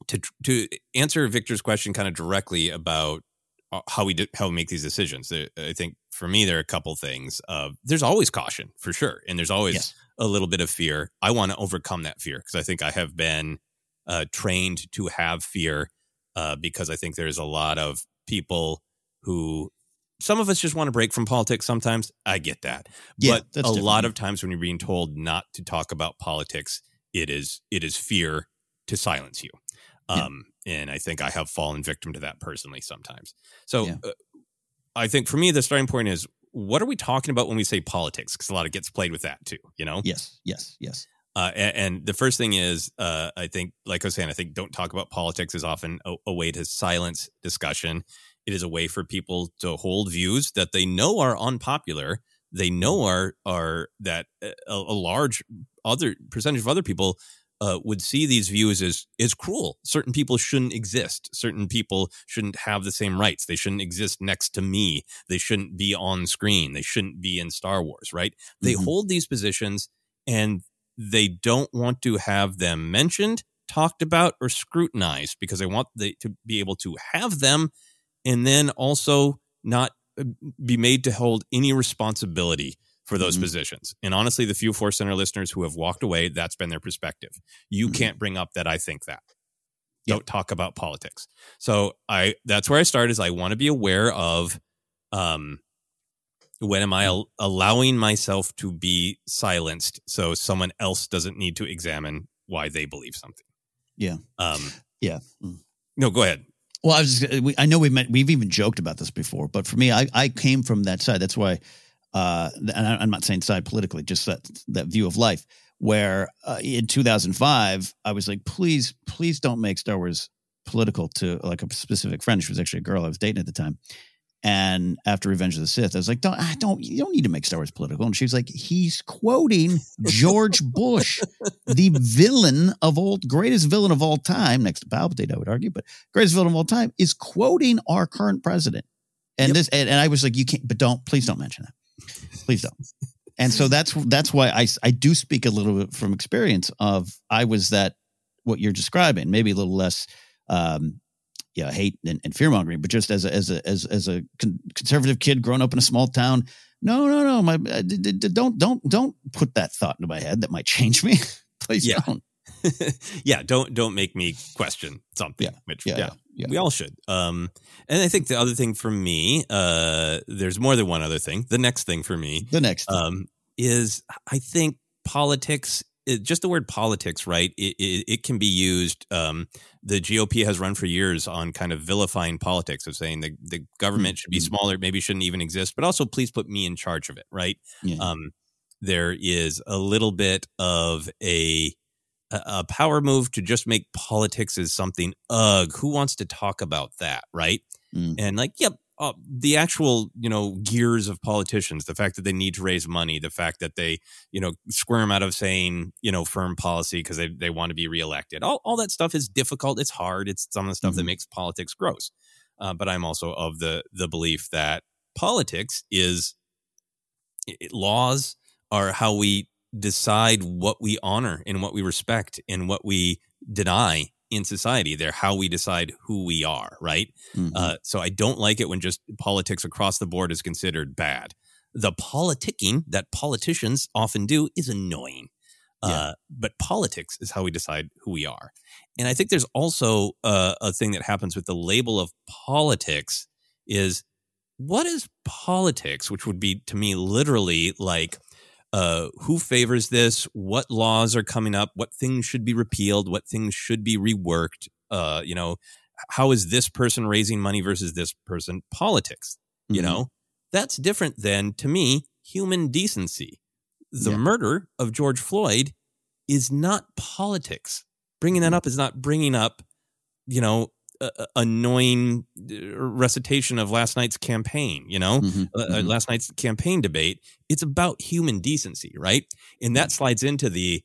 to to answer Victor's question kind of directly about uh, how we do, how we make these decisions, I think for me there are a couple things. Uh, there's always caution for sure, and there's always yes. a little bit of fear. I want to overcome that fear because I think I have been uh, trained to have fear uh, because I think there's a lot of people who some of us just want to break from politics sometimes. I get that. Yeah, but a lot of times when you're being told not to talk about politics, it is it is fear to silence you. Um, yeah. and I think I have fallen victim to that personally sometimes. So yeah. uh, I think for me the starting point is what are we talking about when we say politics? Because a lot of gets played with that too, you know? Yes, yes, yes. Uh, and, and, the first thing is, uh, I think, like I was saying, I think don't talk about politics is often a, a way to silence discussion. It is a way for people to hold views that they know are unpopular. They know are are that a, a large other percentage of other people uh, would see these views as is cruel. Certain people shouldn't exist. Certain people shouldn't have the same rights. They shouldn't exist next to me. They shouldn't be on screen. They shouldn't be in Star Wars. Right? Mm-hmm. They hold these positions and they don't want to have them mentioned, talked about, or scrutinized because they want they, to be able to have them and then also not uh, be made to hold any responsibility for those mm-hmm. positions. And honestly, the few Force Center listeners who have walked away, that's been their perspective. You mm-hmm. can't bring up that I think that. Yep. Don't talk about politics. So I that's where I start is I want to be aware of um when am I mm. al- allowing myself to be silenced so someone else doesn't need to examine why they believe something. Yeah. Um yeah. Mm. No, go ahead. Well, I was just, we, I know we've met, we've even joked about this before, but for me, I, I came from that side. That's why, uh, and I, am not saying side politically, just that that view of life. Where uh, in 2005, I was like, please, please don't make Star Wars political to like a specific friend. She was actually a girl I was dating at the time, and after Revenge of the Sith, I was like, don't, I don't, you don't need to make Star Wars political. And she was like, he's quoting George Bush, the villain of all, greatest villain of all time, next to Palpatine, I would argue, but greatest villain of all time is quoting our current president. And yep. this, and, and I was like, you can't, but don't, please don't mention that. Please don't. and so that's, that's why I, I do speak a little bit from experience of, I was that, what you're describing, maybe a little less, um, yeah, hate and, and fear mongering, but just as a, as a, as, as a con- conservative kid growing up in a small town, no, no, no, my, uh, d- d- don't, don't, don't put that thought into my head that might change me. Please yeah. don't. yeah, don't don't make me question something. Yeah, which yeah, yeah, yeah, we all should. Um, and I think the other thing for me, uh, there's more than one other thing. The next thing for me, the next, um, is I think politics it, just the word politics, right? It, it, it can be used. Um, the GOP has run for years on kind of vilifying politics of saying the, the government should be Mhm. smaller, maybe shouldn't even exist, but also please put me in charge of it, right? Yeah. Um, there is a little bit of a a power move to just make politics as something ugh who wants to talk about that right Mm. and like yep uh, the actual you know gears of politicians the fact that they need to raise money the fact that they you know squirm out of saying you know firm policy because they, they want to be reelected all, all that stuff is difficult it's hard it's some of the stuff that Mhm. makes politics gross uh, but i'm also of the the belief that politics is i- i- laws are how we decide what we honor and what we respect and what we deny in society they're how we decide who we are right Mhm. uh, so I don't like it when just politics across the board is considered bad. The politicking that politicians often do is annoying. Uh, but politics is how we decide who we are. And I think there's also uh, a thing that happens with the label of politics is what is politics, which would be to me literally like uh, who favors this, what laws are coming up, what things should be repealed, what things should be reworked, uh, you know, how is this person raising money versus this person? Politics you Mhm. know? That's different than to me human decency. The Yeah. murder of george floyd is not politics. Bringing that up is not bringing up you know a- annoying uh, recitation of last night's campaign you know? Mhm. uh, uh, Mhm. last night's campaign debate it's about human decency right? And that slides into the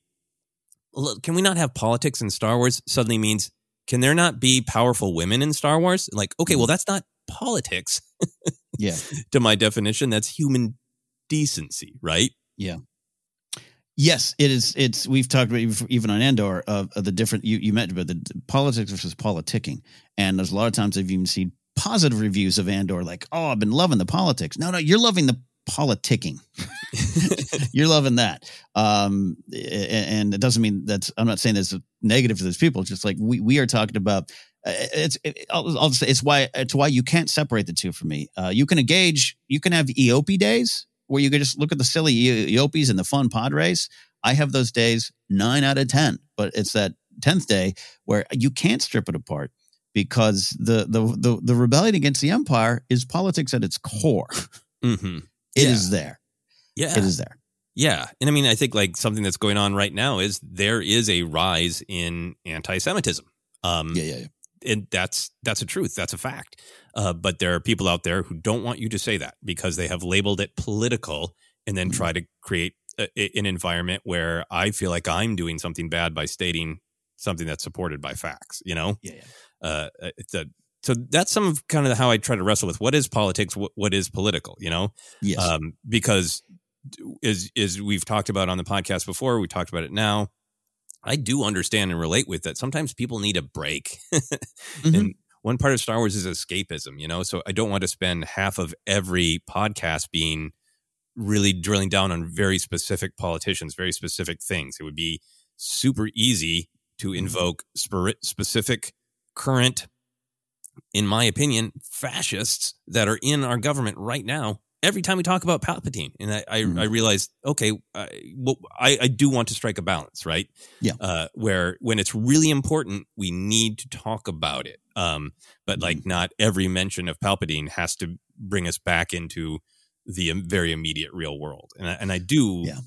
look, can we not have politics in star wars? suddenly means can there not be powerful women in star wars? Like okay well that's not politics. Yeah. to my definition that's human decency right Yes, it is. It's we've talked about even- on Andor of, of the different you you mentioned about the politics versus politicking, and there's a lot of times I've even seen positive reviews of Andor, like, "Oh, I've been loving the politics." No, no, you're loving the politicking. you're loving that, um, and it doesn't mean that's. I'm not saying that's a negative for those people. It's just like we we are talking about. uh, It's it, I'll, I'll say it's why it's why you can't separate the two for me. Uh, you can engage. You can have Eopie days where you can just look at the silly Eopies and the fun pod race. I have those days nine out of 10, but it's that 10th day where you can't strip it apart because the, the, the, the rebellion against the empire is politics at its core. mm-hmm. It is there. yeah It is there. Yeah. And I mean, I think like something that's going on right now is there is a rise in anti Semitism. Um, Yeah, yeah, yeah. And that's that's a truth. That's a fact. Uh, but there are people out there who don't want you to say that because they have labeled it political and then Mhm. try to create a, an environment where I feel like I'm doing something bad by stating something that's supported by facts. You know, Yeah, yeah. uh, it's a, so that's some of kind of how I try to wrestle with what is politics, what, what is political. You know, Yes. um, because as as we've talked about on the podcast before, we talked about it now. I do understand and relate with that. Sometimes people need a break, Mhm. and one part of Star Wars is escapism. You know, so I don't want to spend half of every podcast being really drilling down on very specific politicians, very specific things. It would be super easy to invoke spir- specific current in my opinion, fascists that are in our government right now. Every time we talk about Palpatine, and I, I, Mhm. I realize, okay, I, well, I, I do want to strike a balance, right? Yeah. Uh, where when it's really important, we need to talk about it. Um, but like, Mm-hmm. not every mention of Palpatine has to bring us back into the very immediate real world, and I, and I do Yeah.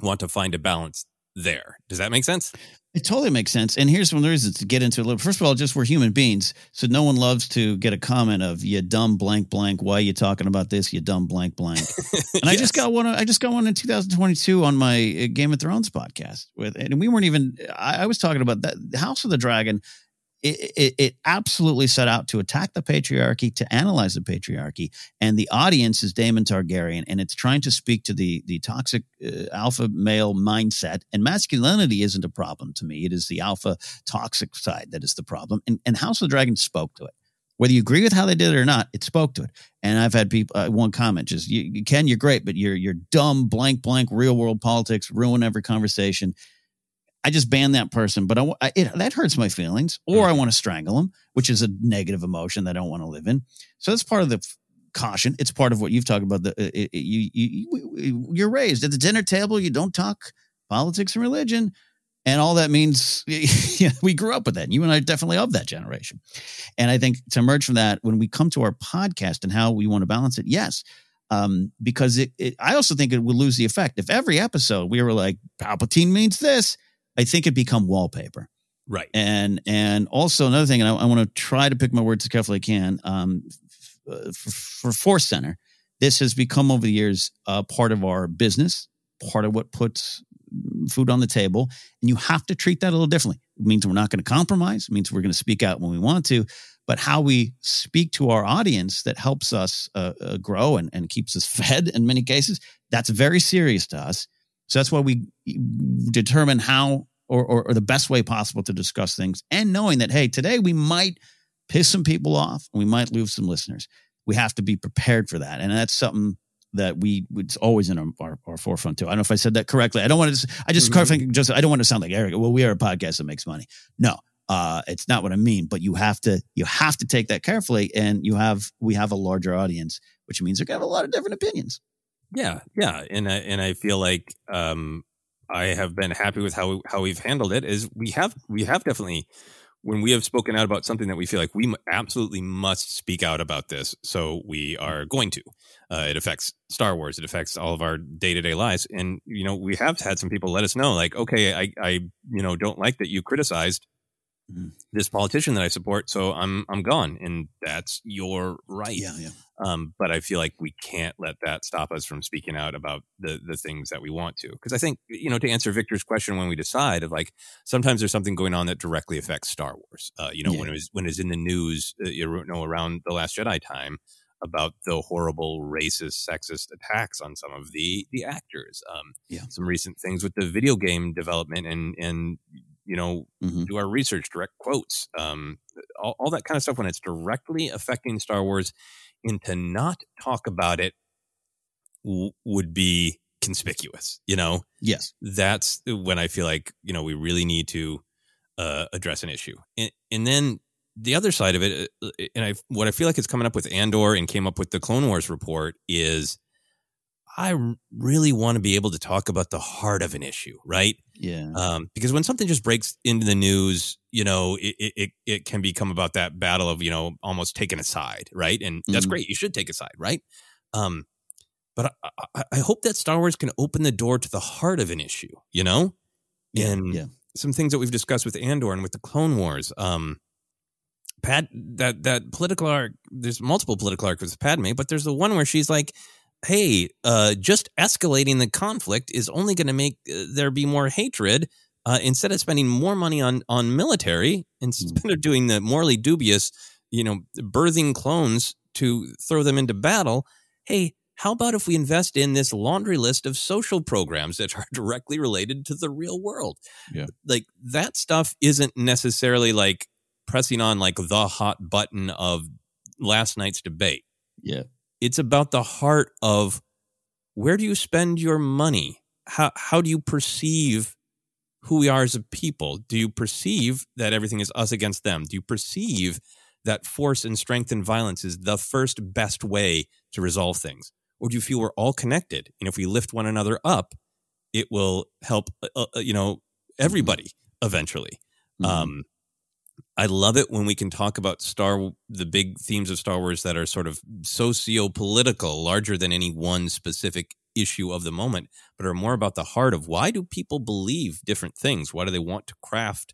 want to find a balance there. Does that make sense? It totally makes sense. And here's one of the reasons to get into it a little. First of all, just we're human beings. So no one loves to get a comment of you dumb blank blank. Why are you talking about this? You dumb blank blank. And I just got one. I just got one in 2022 on my uh, Game of Thrones podcast with, and we weren't even. I, I was talking about that House of the Dragon. It, it, it absolutely set out to attack the patriarchy, to analyze the patriarchy, and the audience is Daemon Targaryen, and it's trying to speak to the the toxic uh, alpha male mindset. And masculinity isn't a problem to me; it is the alpha toxic side that is the problem. And, and House of the Dragon spoke to it. Whether you agree with how they did it or not, it spoke to it. And I've had people uh, one comment just, you, "Ken, you're great, but you're you're dumb, blank blank, real world politics, ruin every conversation." I just ban that person, but I, I it, that hurts my feelings, or I mm. want to strangle them, which is a negative emotion that I don't want to live in. So that's part of the caution. It's part of what you've talked about. The it, it, you, you you're raised at the dinner table. You don't talk politics and religion, and all that means. Yeah, we grew up with that. And You and I are definitely of that generation, and I think to emerge from that, when we come to our podcast and how we want to balance it, yes, um, because it, it, I also think it would lose the effect if every episode we were like Palpatine means this. I think it become wallpaper. Right. And and also another thing, and I, I want to try to pick my words as carefully I can. Um, f- for, for Force Center, this has become over the years uh, part of our business, part of what puts food on the table, and you have to treat that a little differently. It means we're not going to compromise. It means we're going to speak out when we want to, but how we speak to our audience that helps us uh, uh, grow and, and keeps us fed in many cases. That's very serious to us. So that's why we determine how or, or, or the best way possible to discuss things and knowing that, hey, today we might piss some people off and we might lose some listeners. We have to be prepared for that. And that's something that we it's always in our, our, our, forefront too. I don't know if I said that correctly. I don't want to. I just mm-hmm. just I don't want to sound like arrogant. Well, we are a podcast that makes money. No, uh, it's not what I mean. But you have to you have to take that carefully, and you have we have a larger audience, which means they're gonna have a lot of different opinions. Yeah, yeah, and I, and I feel like um, I have been happy with how how we've handled it. Is we have we have definitely when we have spoken out about something that we feel like we absolutely must speak out about this, so we are going to. Uh, it affects Star Wars. It affects all of our day to day lives, and you know we have had some people let us know, like, okay, I I you know don't like that you criticized. This politician that I support, so I'm I'm gone, and that's your right. Yeah, yeah. Um, but I feel like we can't let that stop us from speaking out about the the things that we want to. Because I think you know to answer Victor's question when we decide of like sometimes there's something going on that directly affects Star Wars. Uh, you know yeah. when it was when it was in the news, uh, you know around the Last Jedi time about the horrible racist, sexist attacks on some of the the actors. Um, yeah. Some recent things with the video game development and and you know mm-hmm. do our research, direct quotes, um, all, all that kind of stuff when it's directly affecting Star Wars and to not talk about it w- would be conspicuous you know yes that's when i feel like you know we really need to uh, address an issue and, and then the other side of it uh, uh, and i what i feel like is coming up with andor and came up with the clone wars report is I really want to be able to talk about the heart of an issue, right? Yeah. Um, because when something just breaks into the news, you know, it, it it can become about that battle of you know almost taking a side, right? And that's mm-hmm. great. You should take a side, right? Um, but I, I, I, hope that Star Wars can open the door to the heart of an issue, you know, yeah, and yeah. some things that we've discussed with Andor and with the Clone Wars. Um, Pat, that that political arc. There's multiple political arcs with Padme, but there's the one where she's like hey, uh, just escalating the conflict is only going to make uh, there be more hatred. Uh, instead of spending more money on on military, instead mm. of doing the morally dubious, you know, birthing clones to throw them into battle, hey, how about if we invest in this laundry list of social programs that are directly related to the real world? Yeah. Like that stuff isn't necessarily like pressing on like the hot button of last night's debate. Yeah it's about the heart of where do you spend your money? How how do you perceive who we are as a people? Do you perceive that everything is us against them? Do you perceive that force and strength and violence is the first best way to resolve things? Or do you feel we're all connected? And if we lift one another up, it will help, uh, uh you know, everybody eventually. Mm-hmm. Um, I love it when we can talk about Star the big themes of Star Wars that are sort of socio-political, larger than any one specific issue of the moment, but are more about the heart of why do people believe different things? Why do they want to craft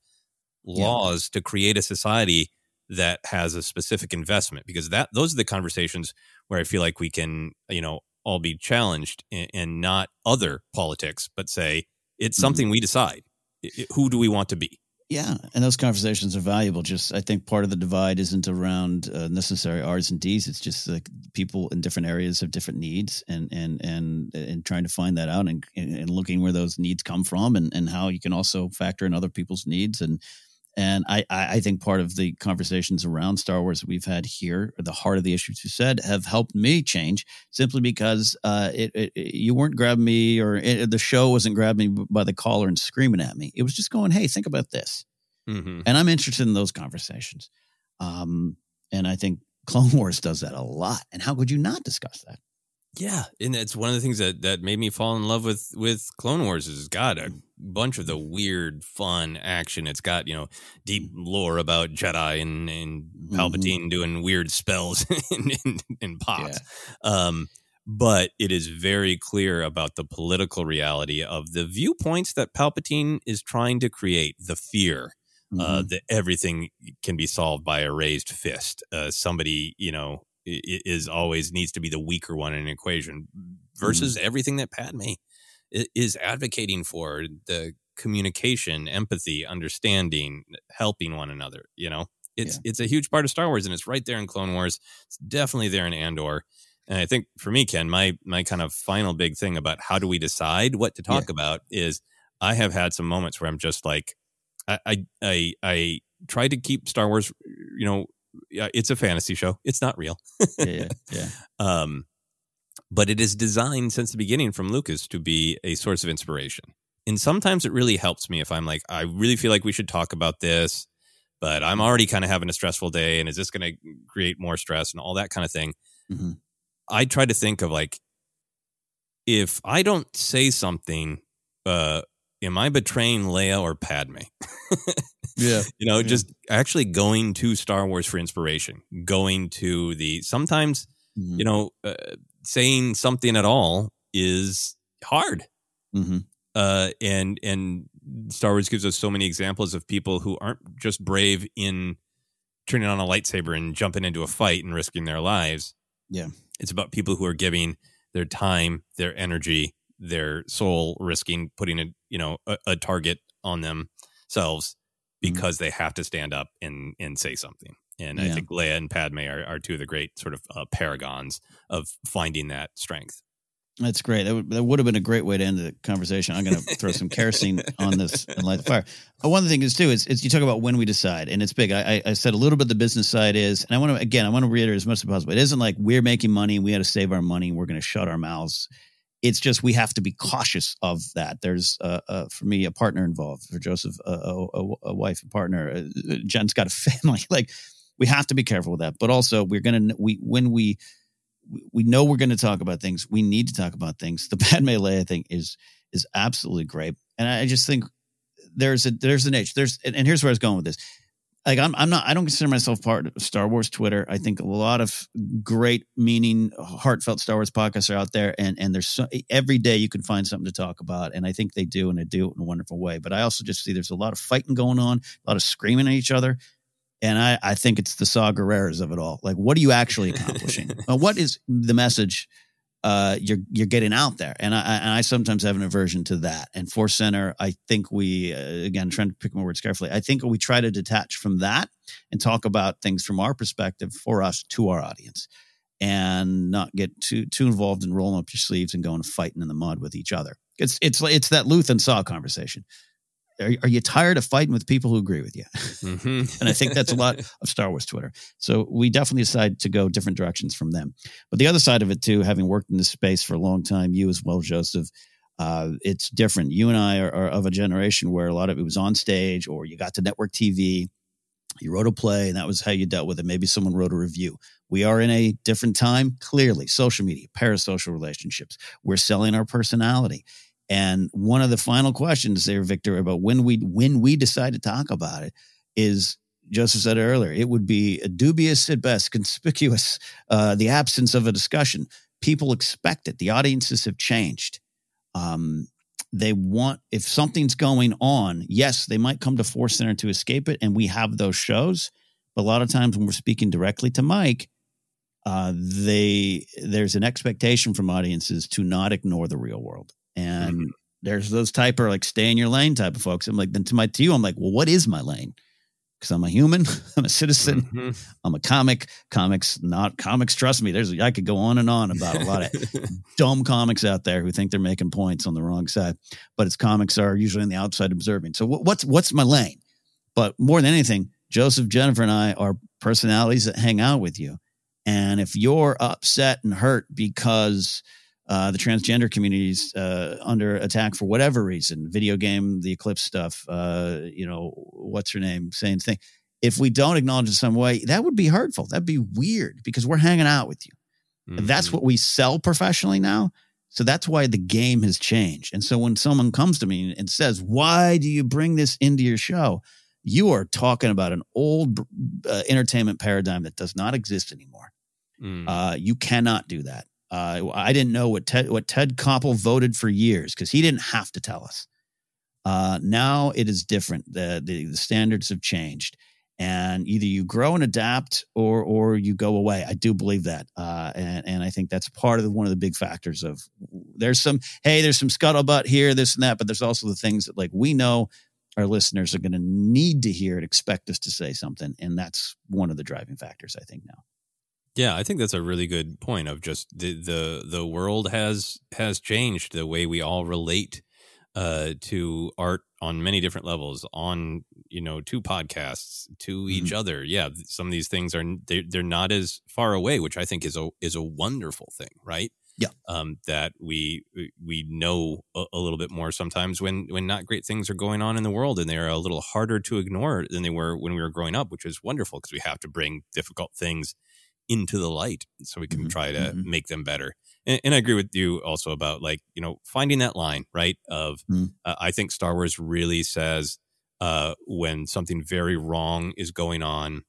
laws yeah. to create a society that has a specific investment? Because that those are the conversations where I feel like we can, you know, all be challenged and, and not other politics, but say it's mm-hmm. something we decide. Who do we want to be? Yeah, and those conversations are valuable. Just I think part of the divide isn't around uh, necessary R's and D's. It's just like people in different areas have different needs, and and and and trying to find that out, and and looking where those needs come from, and and how you can also factor in other people's needs, and and I, I think part of the conversations around Star Wars that we've had here, the heart of the issues you said, have helped me change simply because uh, it, it, you weren't grabbing me or it, the show wasn't grabbing me by the collar and screaming at me. It was just going, hey, think about this. Mm-hmm. And I'm interested in those conversations. Um, and I think Clone Wars does that a lot. And how could you not discuss that? Yeah, and it's one of the things that that made me fall in love with with Clone Wars. Is it's got a bunch of the weird, fun action. It's got you know deep lore about Jedi and and Palpatine mm-hmm. doing weird spells in, pops. Yeah. Um, but it is very clear about the political reality of the viewpoints that Palpatine is trying to create. The fear. Uh, mm-hmm. Uh, that everything can be solved by a raised fist. Uh, somebody, you know, is always needs to be the weaker one in an equation versus mm everything that Padme is advocating for the communication, empathy, understanding, helping one another. You know, it's yeah. it's a huge part of Star Wars, and it's right there in Clone Wars. It's definitely there in Andor. And I think for me, Ken, my my kind of final big thing about how do we decide what to talk yeah. about is I have had some moments where I'm just like, I I I, I try to keep Star Wars, you know, it's a fantasy show. It's not real. yeah, yeah. Um, but it is designed since the beginning from Lucas to be a source of inspiration. And sometimes it really helps me if I'm like, I really feel like we should talk about this, but I'm already kind of having a stressful day, and is this going to create more stress and all that kind of thing? Mm-hmm. I try to think of like, if I don't say something, uh, am I betraying Leia or Padme? yeah. You know, yeah. just actually going to Star Wars for inspiration, going to the sometimes, mm-hmm. you know, uh, saying something at all is hard. Mm-hmm. Uh, and and Star Wars gives us so many examples of people who aren't just brave in turning on a lightsaber and jumping into a fight and risking their lives. Yeah. It's about people who are giving their time, their energy, their soul risking putting a you know a, a target on themselves. Because mm-hmm. they have to stand up and and say something. And yeah. I think Leia and Padme are, are two of the great sort of uh, paragons of finding that strength. That's great. That would, that would have been a great way to end the conversation. I'm going to throw some kerosene on this and light the fire. But one of the things is too is, is you talk about when we decide, and it's big. I, I said a little bit the business side is, and I want to again, I want to reiterate as much as possible. It isn't like we're making money, we got to save our money, we're going to shut our mouths. It's just we have to be cautious of that. There's, uh, uh, for me, a partner involved. For Joseph, uh, a, a, wife, a partner. Uh, Jen's got a family. like we have to be careful with that. But also, we're gonna we when we we know we're going to talk about things. We need to talk about things. The Padme Leia thing is is absolutely great, and I just think there's a there's an age. There's and here's where I was going with this like I'm I'm not I don't consider myself part of Star Wars Twitter. I think a lot of great meaning heartfelt Star Wars podcasts are out there and and there's so, every day you can find something to talk about and I think they do and they do it in a wonderful way. But I also just see there's a lot of fighting going on, a lot of screaming at each other. And I, I think it's the Saw Gerreras of it all. Like, what are you actually accomplishing? what is the message uh, you're you're getting out there. And I and I sometimes have an aversion to that. And Force Center, I think we uh, again trying to pick my words carefully. I think we try to detach from that and talk about things from our perspective for us to our audience, and not get too too involved in rolling up your sleeves and going fighting in the mud with each other. It's it's it's that Luth and Saw conversation are, are you tired of fighting with people who agree with you? Mm-hmm. and I think that's a lot of Star Wars Twitter. So we definitely decided to go different directions from them. But the other side of it too, having worked in this space for a long time, you as well, Joseph, uh, it's different. You and I are, are, of a generation where a lot of it was on stage or you got to network TV. You wrote a play, and that was how you dealt with it. Maybe someone wrote a review. We are in a different time, clearly. Social media, parasocial relationships. We're selling our personality. And one of the final questions there, Victor, about when we when we decide to talk about it is Joseph said earlier, it would be a dubious at best, conspicuous, uh, the absence of a discussion. People expect it. The audiences have changed. Um, they want, if something's going on, yes, they might come to Force Center to escape it, and we have those shows. But a lot of times when we're speaking directly to Mike, uh, they there's an expectation from audiences to not ignore the real world. And mm-hmm. there's those type of like stay in your lane type of folks. I'm like, then to my to you, I'm like, well, what is my lane? Because I'm a human, I'm a citizen, mm-hmm. I'm a comic. Comics, not comics. Trust me, there's I could go on and on about a lot of dumb comics out there who think they're making points on the wrong side, but it's comics are usually on the outside observing. So what's what's my lane? But more than anything, Joseph, Jennifer, and I are personalities that hang out with you. And if you're upset and hurt because uh, the transgender communities uh, under attack for whatever reason, video game, the Eclipse stuff, uh, you know, what's her name, same thing. if we don't acknowledge in some way, that would be hurtful. That'd be weird because we're hanging out with you. Mm-hmm. That's what we sell professionally now. So that's why the game has changed. And so when someone comes to me and says, Why do you bring this into your show? You are talking about an old uh, entertainment paradigm that does not exist anymore. Mm. Uh, you cannot do that. Uh, I didn't know what Ted, what Ted Koppel voted for years because he didn't have to tell us. Uh, now it is different. The, the, the standards have changed, and either you grow and adapt, or or you go away. I do believe that, uh, and and I think that's part of the, one of the big factors of there's some hey there's some scuttlebutt here this and that, but there's also the things that like we know our listeners are going to need to hear and expect us to say something, and that's one of the driving factors I think now. Yeah, I think that's a really good point of just the the the world has has changed the way we all relate uh, to art on many different levels on you know to podcasts to mm-hmm. each other. Yeah some of these things are they're, they're not as far away which i think is a is a wonderful thing right? Yeah. Um that we we know a, a, little bit more sometimes when when not great things are going on in the world and they're a little harder to ignore than they were when we were growing up which is wonderful because we have to bring difficult things into the light so we can mm-hmm. try to mm-hmm. make them better and, and, I agree with you also about like you know finding that line right of mm. uh, I think Star Wars really says uh, when something very wrong is going on,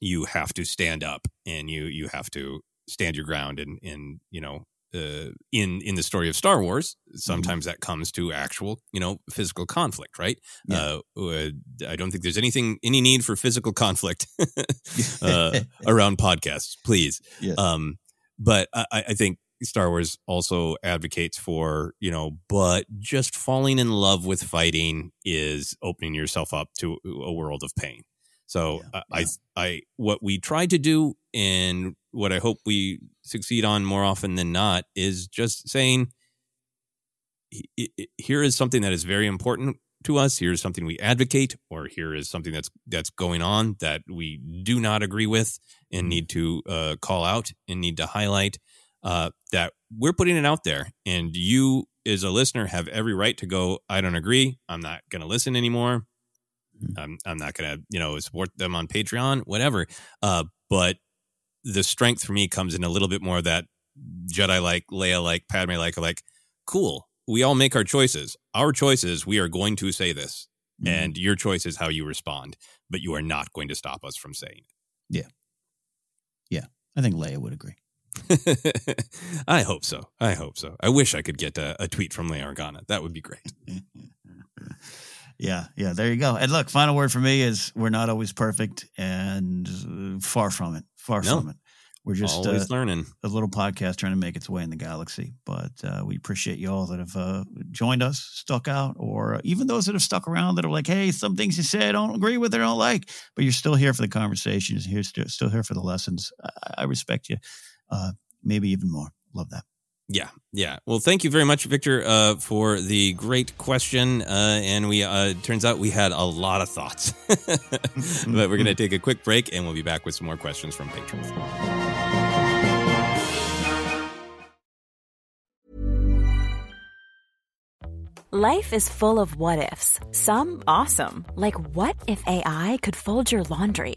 you have to stand up and you you have to stand your ground and and you know uh, in in the story of Star Wars, mm-hmm. sometimes mm-hmm. that comes to actual, you know, physical conflict, right? Yeah. Uh, I don't think there's anything any need for physical conflict uh, around podcasts, please. Yes. Um, but I, I think Star Wars also advocates for, you know, but just falling in love with fighting is opening yourself up to a world of pain. So yeah, I, yeah. I, I, what we try to do and what I hope we succeed on more often than not is just saying, here is something that is very important to us. Here is something we advocate, or here is something that's that's going on that we do not agree with and mm-hmm. need to uh, call out and need to highlight uh, that we're putting it out there, and you as a listener have every right to go. I don't agree. I'm not going to listen anymore. Mm-hmm. I'm I'm not going to you know support them on Patreon, whatever. Uh, but the strength for me comes in a little bit more that Jedi like, Leia like, Padme like, like, cool. We all make our choices. Our choices, we are going to say this, mm-hmm. and your choice is how you respond. But you are not going to stop us from saying it. Yeah, yeah. I think Leia would agree. I hope so. I hope so. I wish I could get a, a tweet from Leia Organa. That would be great. yeah, yeah. There you go. And look, final word for me is we're not always perfect, and uh, far from it. Far no. from it. We're just always uh, learning a little podcast trying to make its way in the galaxy. But uh, we appreciate you all that have uh, joined us, stuck out, or even those that have stuck around that are like, "Hey, some things you say I don't agree with, or don't like," but you're still here for the conversations. Here, still here for the lessons. I, I respect you uh, maybe even more. Love that. Yeah, yeah. Well, thank you very much, Victor, uh, for the great question. Uh, and we uh, turns out we had a lot of thoughts, but we're going to take a quick break, and we'll be back with some more questions from patrons. Life is full of what ifs. Some awesome, like what if AI could fold your laundry,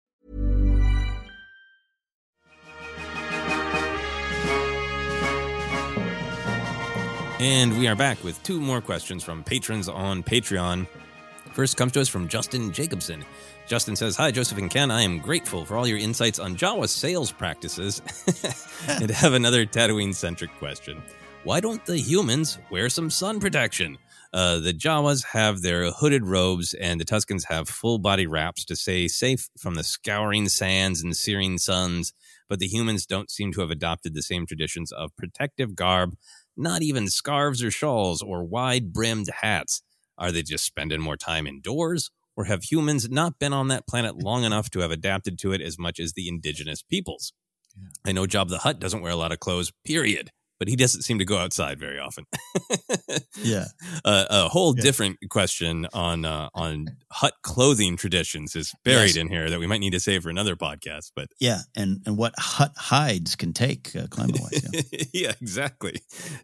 And we are back with two more questions from patrons on Patreon. First comes to us from Justin Jacobson. Justin says, Hi, Joseph and Ken. I am grateful for all your insights on Jawa sales practices and have another Tatooine centric question. Why don't the humans wear some sun protection? Uh, the Jawas have their hooded robes, and the Tuskens have full body wraps to stay safe from the scouring sands and searing suns. But the humans don't seem to have adopted the same traditions of protective garb, not even scarves or shawls or wide brimmed hats. Are they just spending more time indoors? Or have humans not been on that planet long enough to have adapted to it as much as the indigenous peoples? I know Jabba the Hutt doesn't wear a lot of clothes, period but he doesn't seem to go outside very often. yeah, uh, a whole Yeah. different question on uh, on Hutt clothing traditions is buried Yes. in here that we might need to save for another podcast. But Yeah, and and what Hutt hides can take uh, climate wise. Yeah. yeah, exactly.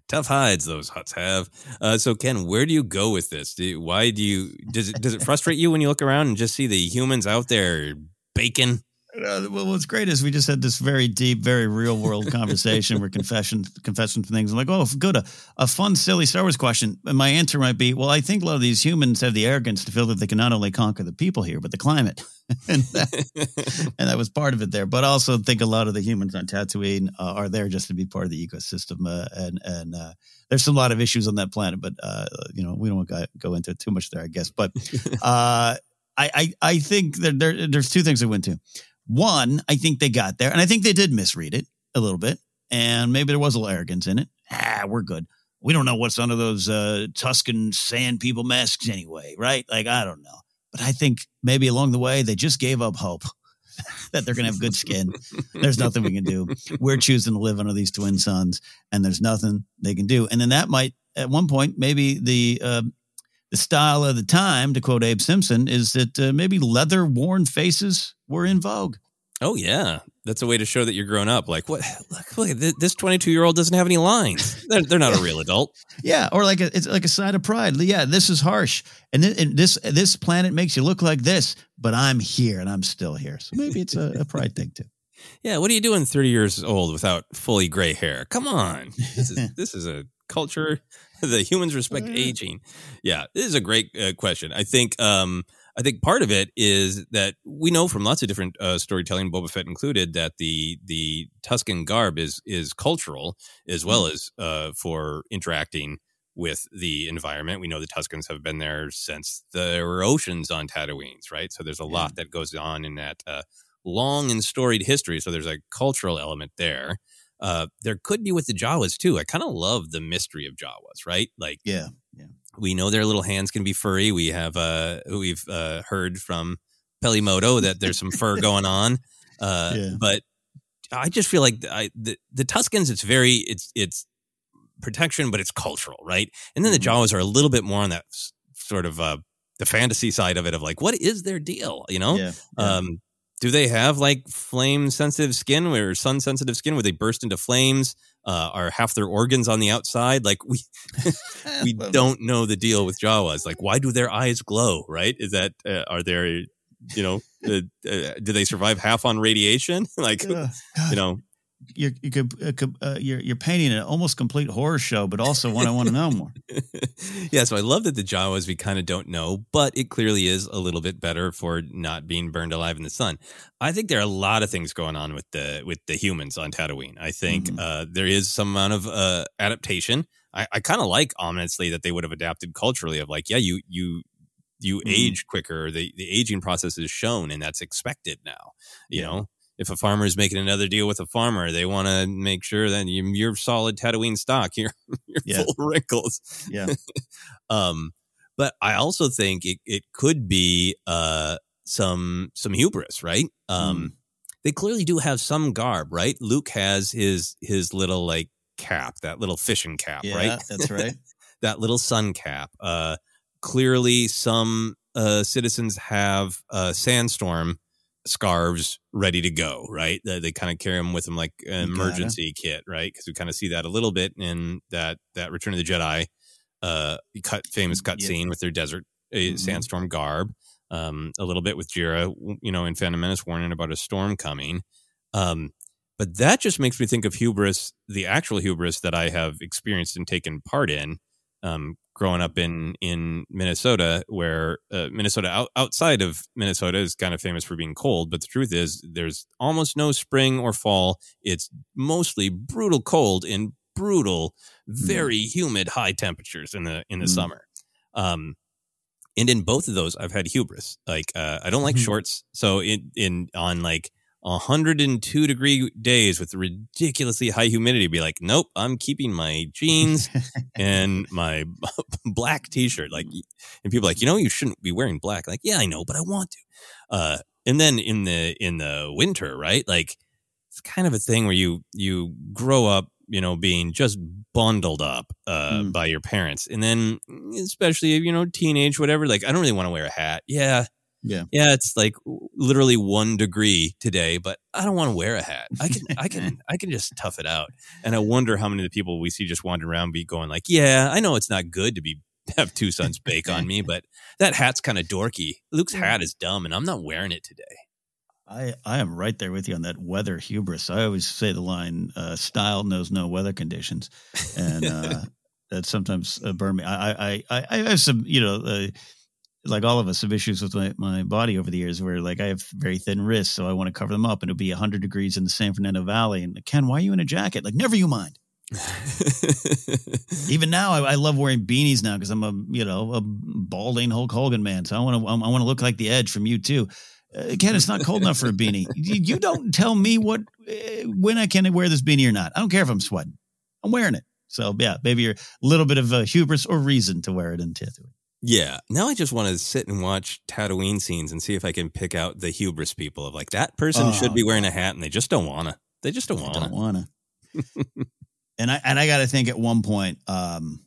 Tough hides those Hutts have. Uh, so, Ken, where do you go with this? Do why do you does it does it frustrate you when you look around and just see the humans out there baking? Uh, well, what's great is we just had this very deep, very real world conversation. We're confession, confessing things. I'm like, oh, good, a, a fun, silly Star Wars question. And my answer might be, well, I think a lot of these humans have the arrogance to feel that they can not only conquer the people here, but the climate. and, that, and that was part of it there. But I also think a lot of the humans on Tatooine uh, are there just to be part of the ecosystem. Uh, and and uh, there's a lot of issues on that planet, but uh, you know we don't want to go into it too much there, I guess. But uh, I, I I think that there, there's two things I went to. One, I think they got there, and I think they did misread it a little bit, and maybe there was a little arrogance in it. Ah, we're good. We don't know what's under those uh, Tusken sand people masks anyway, right? Like I don't know, but I think maybe along the way they just gave up hope that they're gonna have good skin. There's nothing we can do. We're choosing to live under these twin suns, and there's nothing they can do. And then that might, at one point, maybe the uh, style of the time, to quote Abe Simpson, is that uh, maybe leather worn faces were in vogue. Oh yeah, that's a way to show that you're grown up. Like what? Look, look this 22 year old doesn't have any lines. They're, they're not a real adult. Yeah, or like a, it's like a sign of pride. Yeah, this is harsh, and, thi- and this this planet makes you look like this, but I'm here and I'm still here. So maybe it's a, a pride thing too. Yeah, what are you doing 30 years old without fully gray hair? Come on. This is this is a culture the humans respect aging. Yeah, this is a great uh, question. I think um I think part of it is that we know from lots of different uh, storytelling, Boba Fett included, that the the Tusken garb is is cultural as well as uh, for interacting with the environment. We know the Tuskens have been there since there were oceans on Tatooines, right? So there's a lot that goes on in that uh, long and storied history. So there's a cultural element there. Uh, there could be with the Jawas too. I kind of love the mystery of Jawas, right? Like, yeah, yeah. We know their little hands can be furry. We have uh, we've uh, heard from Peli Motto that there's some fur going on, uh, Yeah. but I just feel like I, the the Tuskens. It's very it's it's protection, but it's cultural, right? And then the Mm-hmm. Jawas are a little bit more on that sort of uh, the fantasy side of it, of like what is their deal, you know? Yeah, yeah. Um, do they have like flame sensitive skin or sun sensitive skin where they burst into flames? Uh, are half their organs on the outside? Like we we don't know the deal with Jawas. Like why do their eyes glow? Right? Is that uh, are there you know uh, uh, do they survive half on radiation? like you know you're you could, uh, uh, you're you're painting an almost complete horror show, but also one I want to know more. yeah, so I love that the Jawas we kind of don't know, but it clearly is a little bit better for not being burned alive in the sun. I think there are a lot of things going on with the with the humans on Tatooine. I think Mhm. uh, there is some amount of uh, adaptation. I, I kind of like ominously that they would have adapted culturally. Of like, yeah, you you you Mhm. age quicker. The the aging process is shown, and that's expected now. You Yeah. know. If a farmer is making another deal with a farmer, they want to make sure that you, you're solid Tatooine stock. You're, you're Yeah. full of wrinkles. Yeah. um, but I also think it, it could be uh, some some hubris, right? Um, Mm. They clearly do have some garb, right? Luke has his his little like cap, that little fishing cap, Yeah, right? that's right. that little sun cap. Uh, clearly, some uh, citizens have uh, sandstorm scarves ready to go, right? They, they kind of carry them with them like an emergency kit, right? Because we kind of see that a little bit in that that Return of the Jedi uh, cut famous cut Yeah. scene with their desert uh, Mhm. sandstorm garb. Um, a little bit with Jira, you know, in Phantom Menace warning about a storm coming. Um, but that just makes me think of hubris, the actual hubris that I have experienced and taken part in, um, growing up in in Minnesota, where uh, Minnesota out, outside of Minnesota is kind of famous for being cold, but the truth is there's almost no spring or fall. It's mostly brutal cold and brutal, very humid, high temperatures in the in the Mm. summer. Um, and in both of those, I've had hubris. Like uh, I don't like Mhm. shorts, so in in on like 102 degree days with ridiculously high humidity, be like, nope, I'm keeping my jeans and my black t-shirt. Like, and people are like, you know, you shouldn't be wearing black. Like, yeah, I know, but I want to. Uh, and then in the in the winter, right? Like, it's kind of a thing where you you grow up, you know, being just bundled up uh, Mm. by your parents, and then especially you know, teenage, whatever. Like, I don't really want to wear a hat. Yeah, Yeah. yeah, it's like literally one degree today, but I don't want to wear a hat. I can, I can, I can just tough it out. And I wonder how many of the people we see just wandering around be going like, yeah, I know it's not good to be have two suns bake on me, but that hat's kind of dorky. Luke's hat is dumb, and I'm not wearing it today. I, I am right there with you on that weather hubris. I always say the line, uh, style knows no weather conditions. And uh, that sometimes uh, burn me. I, I, I, I have some, you know, uh, like all of us have issues with my, my body over the years where like I have very thin wrists, so I want to cover them up and it'll be 100 degrees in the San Fernando Valley. And Ken, why are you in a jacket? Like, never you mind. Even now, I, I love wearing beanies now because I'm a you know a balding Hulk Hogan man. So I want to I want to look like the Edge from U2. Uh, Ken, it's not cold enough for a beanie. You, you don't tell me what uh, when I can wear this beanie or not. I don't care if I'm sweating. I'm wearing it. So yeah, maybe you're a little bit of a hubris or reason to wear it in Tatooine. Yeah. Now I just want to sit and watch Tatooine scenes and see if I can pick out the hubris people of like that person Oh, should be wearing a hat and they just don't wanna. They just don't wanna. don't wanna. and I and I got to think at one point, um,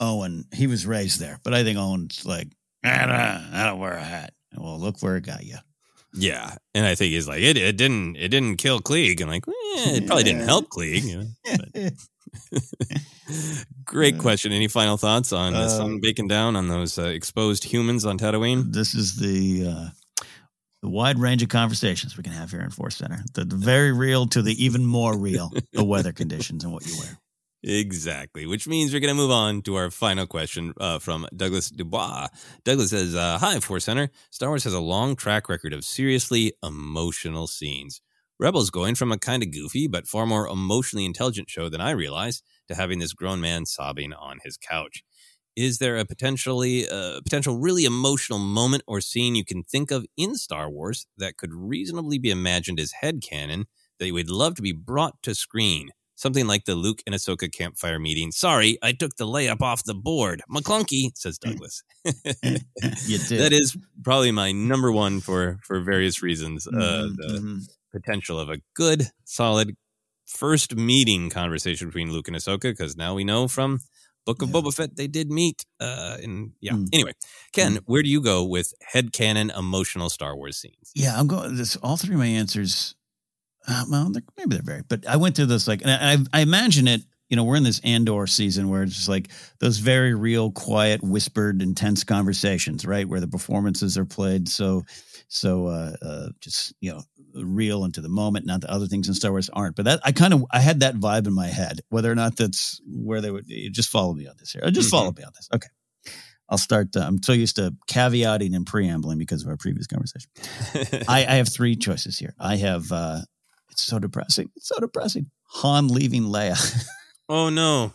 Owen he was raised there, but I think Owen's like, I don't, I don't wear a hat. Well, look where it got you. Yeah, and I think he's like it. It didn't. It didn't kill Cliegg, and like eh, it probably didn't help Cliegg. You know? Great question. Any final thoughts on the sun baking down on those uh, exposed humans on Tatooine? This is the uh, the wide range of conversations we can have here in Force Center. The, the very real to the even more real, the weather conditions and what you wear. Exactly, which means we're going to move on to our final question uh, from Douglas Dubois. Douglas says, uh, Hi, Force Center. Star Wars has a long track record of seriously emotional scenes. Rebels going from a kind of goofy but far more emotionally intelligent show than I realized to having this grown man sobbing on his couch. Is there a potentially uh, potential really emotional moment or scene you can think of in Star Wars that could reasonably be imagined as head headcanon that you would love to be brought to screen? Something like the Luke and Ahsoka campfire meeting. Sorry, I took the layup off the board. McClunky, says Douglas. you did. that is probably my number one for for various reasons. Uh, Mhm, the mhm. Potential of a good, solid first meeting conversation between Luke and Ahsoka, because now we know from Book of Boba Fett they did meet. Uh, and yeah. Mm. Anyway, Ken, where do you go with headcanon emotional Star Wars scenes? Yeah, I'm going. This all three of my answers. Uh, well, they're, maybe they're very, but I went through this like, and I, I imagine it. You know, we're in this Andor season where it's just like those very real, quiet, whispered, intense conversations, right? Where the performances are played so, so uh, uh, just you know, real and to the moment. Not that other things in Star Wars aren't, but that I kind of I had that vibe in my head. Whether or not that's where they would just follow me on this here. Uh, Just follow me on this. Okay. I'll start. Uh, I'm so used to caveating and preambling because of our previous conversation. I, I have three choices here. I have. uh It's so depressing. It's so depressing. Han leaving Leia. Oh no.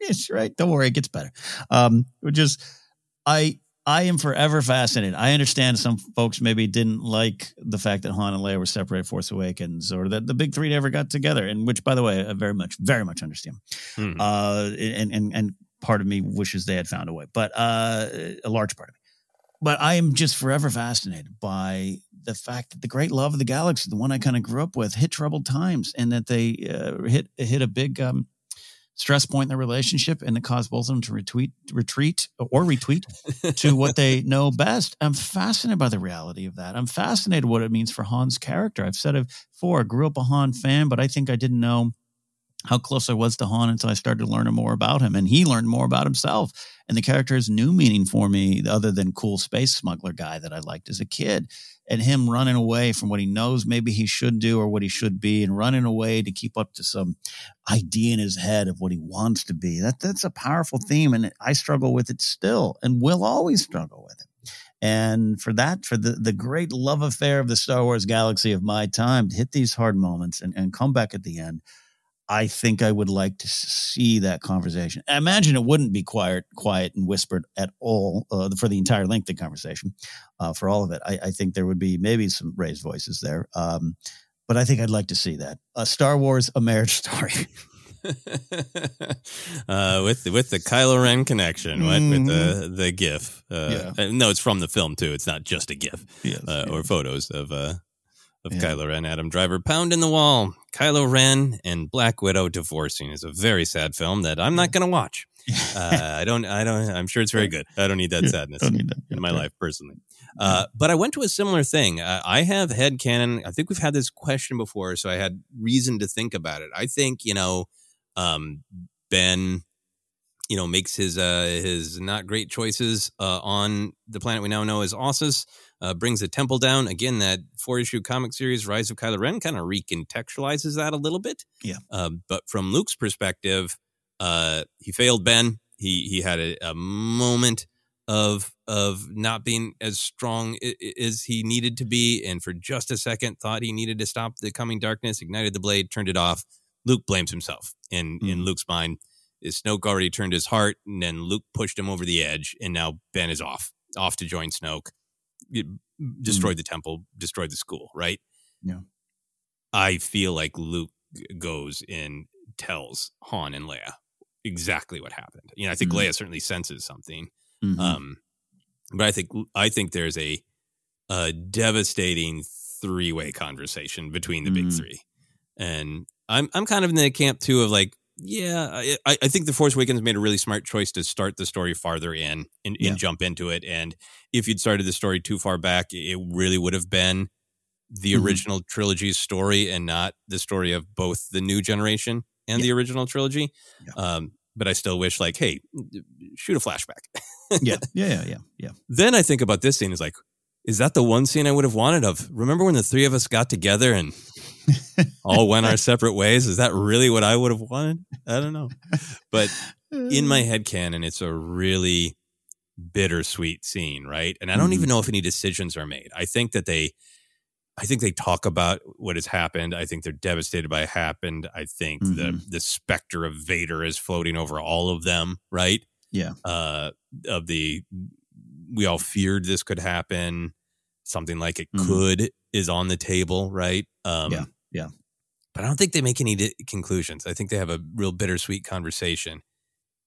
it's right. Don't worry, it gets better. Um, which is, I I am forever fascinated. I understand some folks maybe didn't like the fact that Han and Leia were separated Force Awakens, or that the big three never got together. And which, by the way, I very much, very much understand. Mhm. Uh, and and and part of me wishes they had found a way, but uh, a large part of me. But I am just forever fascinated by the fact that the great love of the galaxy, the one I kind of grew up with, hit troubled times, and that they uh, hit hit a big um, stress point in their relationship, and it caused both of them to retweet, retreat, or retweet to what they know best. I'm fascinated by the reality of that. I'm fascinated what it means for Han's character. I've said it before. I grew up a Han fan, but I think I didn't know how close I was to Han until I started learning more about him, and he learned more about himself. And the character has new meaning for me, other than cool space smuggler guy that I liked as a kid. And him running away from what he knows maybe he should do or what he should be, and running away to keep up to some idea in his head of what he wants to be. That that's a powerful theme, and I struggle with it still, and will always struggle with it. And for that, for the, the great love affair of the Star Wars galaxy of my time, to hit these hard moments and, and come back at the end, I think I would like to see that conversation. I imagine it wouldn't be quiet, quiet and whispered at all uh, for the entire length of the conversation. Uh, for all of it, I, I think there would be maybe some raised voices there. Um, but I think I'd like to see that. Uh, Star Wars: A Marriage Story. uh, with with the Kylo Ren connection, what with the the GIF. Uh, Mm-hmm. Yeah. uh, No, it's from the film too. It's not just a GIF Yes, uh, or photos of uh, of Yeah. Kylo Ren, Adam Driver pounding the wall. Kylo Ren and Black Widow divorcing is a very sad film that I'm not going to watch. Uh, I don't. I don't. I'm sure it's very good. I don't need that sadness need that. in my yeah. life personally. Uh, but I went to a similar thing. Uh, I have head canon. I think we've had this question before, so I had reason to think about it. I think you know, um, Ben, you know, makes his uh, his not great choices uh, on the planet we now know as Ossus. Uh, brings the temple down again. That four issue comic series, Rise of Kylo Ren, kind of recontextualizes that a little bit. Yeah. Um, but from Luke's perspective, uh, he failed Ben. He he had a, a moment of of not being as strong as he needed to be, and for just a second thought he needed to stop the coming darkness. Ignited the blade, turned it off. Luke blames himself. In in Luke's mind, Snoke already turned his heart, and then Luke pushed him over the edge, and now Ben is off, off to join Snoke, It destroyed the temple, destroyed the school. Right? Yeah. I feel like Luke goes and tells Han and Leia exactly what happened. You know, I think Mhm. Leia certainly senses something. Mhm. Um, but I think I think there's a a devastating three way conversation between the big Mm. three, and I'm I'm kind of in the camp too of like, yeah, I, I- think the Force Awakens made a really smart choice to start the story farther in and, Yeah. and jump into it. And if you'd started the story too far back, it really would have been the Mhm. original trilogy's story and not the story of both the new generation and the original trilogy. Um, but I still wish, like, hey, shoot a flashback. yeah, yeah, yeah, yeah, yeah. then I think about this scene is like, is that the one scene I would have wanted of? Remember when the three of us got together and all went our separate ways? Is that really what I would have wanted? I don't know. But in my head canon, it's a really bittersweet scene, right? And I don't Mhm. even know if any decisions are made. I think that they I think they talk about what has happened. I think they're devastated by what happened. I think the Mhm. the specter of Vader is floating over all of them, right? Yeah. Uh of the we all feared this could happen. Something like it Mhm. could is on the table, right? Um Yeah, yeah. But I don't think they make any di- conclusions. I think they have a real bittersweet conversation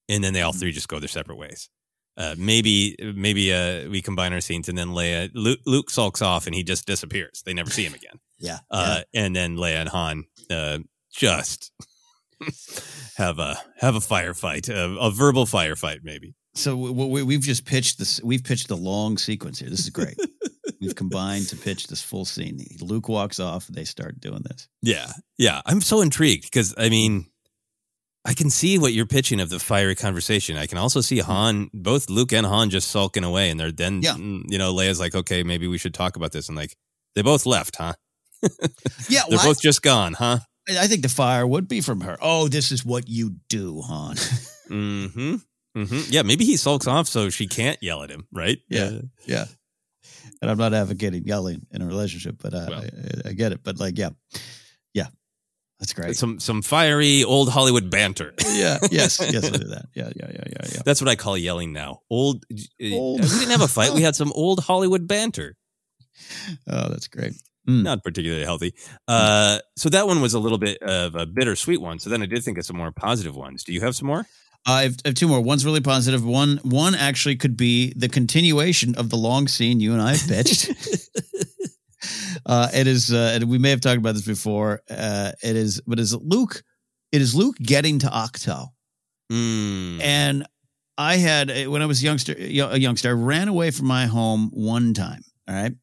and then they all three just go their separate ways. Uh, maybe maybe uh, we combine our scenes and then Leia Luke, Luke sulks off and he just disappears. They never see him again. Yeah. Uh, and then Leia and Han uh, just have a have a firefight, a, a verbal firefight, maybe. So we, we, we've just pitched this. We've pitched a long sequence here. This is great. we've combined to pitch this full scene. Luke walks off. They start doing this. Yeah, yeah. I'm so intrigued because I mean, I can see what you're pitching of the fiery conversation. I can also see Han, both Luke and Han, just sulking away, and they're then, Yeah. mm, you know, Leia's like, okay, maybe we should talk about this, and like they both left, huh? Yeah, They're well, both just gone, huh? I, I think the fire would be from her. Oh, this is what you do, Han. Mm-hmm. Mm-hmm. Yeah, maybe he sulks off so she can't yell at him, right? Yeah. Uh, yeah. And I'm not advocating yelling in a relationship, but uh, Well. I, I get it. But like, yeah, yeah, that's great. some some fiery old Hollywood banter. yeah, yes, yes, I do that. Yeah, yeah, yeah, yeah, yeah. That's what I call yelling now. Old. uh, Old. We didn't have a fight. We had some old Hollywood banter. Oh, that's great. Mm. Not particularly healthy. Uh, so that one was a little bit of a bittersweet one. So then I did think of some more positive ones. Do you have some more? I have, I have two more. One's really positive. One one actually could be the continuation of the long scene you and I have pitched. uh, it is, uh, and we may have talked about this before. Uh, it is, but is Luke? It is Luke getting to Ahch-To, Mm. and I had uh, when I was a youngster, a youngster, I ran away from my home one time. All right.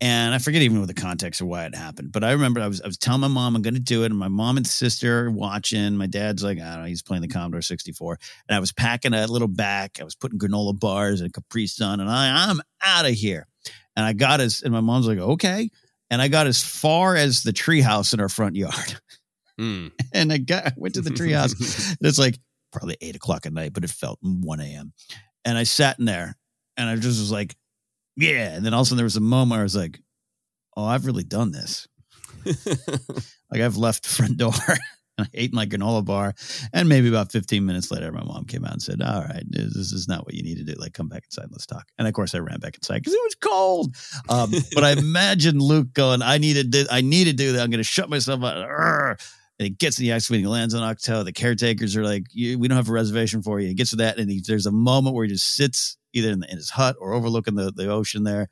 And I forget even what the context or why it happened, but I remember I was I was telling my mom I'm going to do it, and my mom and sister are watching. My dad's like, I don't know, he's playing the Commodore 64, and I was packing a little back. I was putting granola bars and Capri Sun, and I I'm out of here. And I got as, and my mom's like, okay, and I got as far as the treehouse in our front yard, Mm. and I got I went to the treehouse. it's like probably eight o'clock at night, but it felt 1 a.m. And I sat in there, and I just was like, yeah. And then all of a sudden there was a moment where I was like, oh, I've really done this. Like I've left the front door and I ate my granola bar. And maybe about 15 minutes later, my mom came out and said, All right, this is not what you need to do. Like, come back inside. Let's talk. And of course I ran back inside because it was cold. Um, but I imagine Luke going, I need to do, I need to do that. I'm going to shut myself. Arrgh. And he gets in the he lands on Ahch-To. The caretakers are like, you, we don't have a reservation for you. He gets to that. And he, there's a moment where he just sits either in, the, in his hut or overlooking the, the ocean there.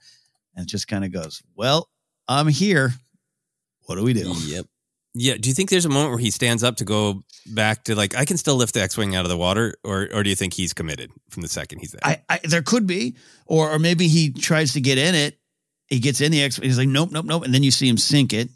And just kind of goes, well, I'm here. What do we do? Yep. Yeah. Do you think there's a moment where he stands up to go back to like I can still lift the X-wing out of the water, or or do you think he's committed from the second he's there? I, I there could be, or or maybe he tries to get in it. He gets in the X-wing. He's like, nope, nope, nope, and then you see him sink it.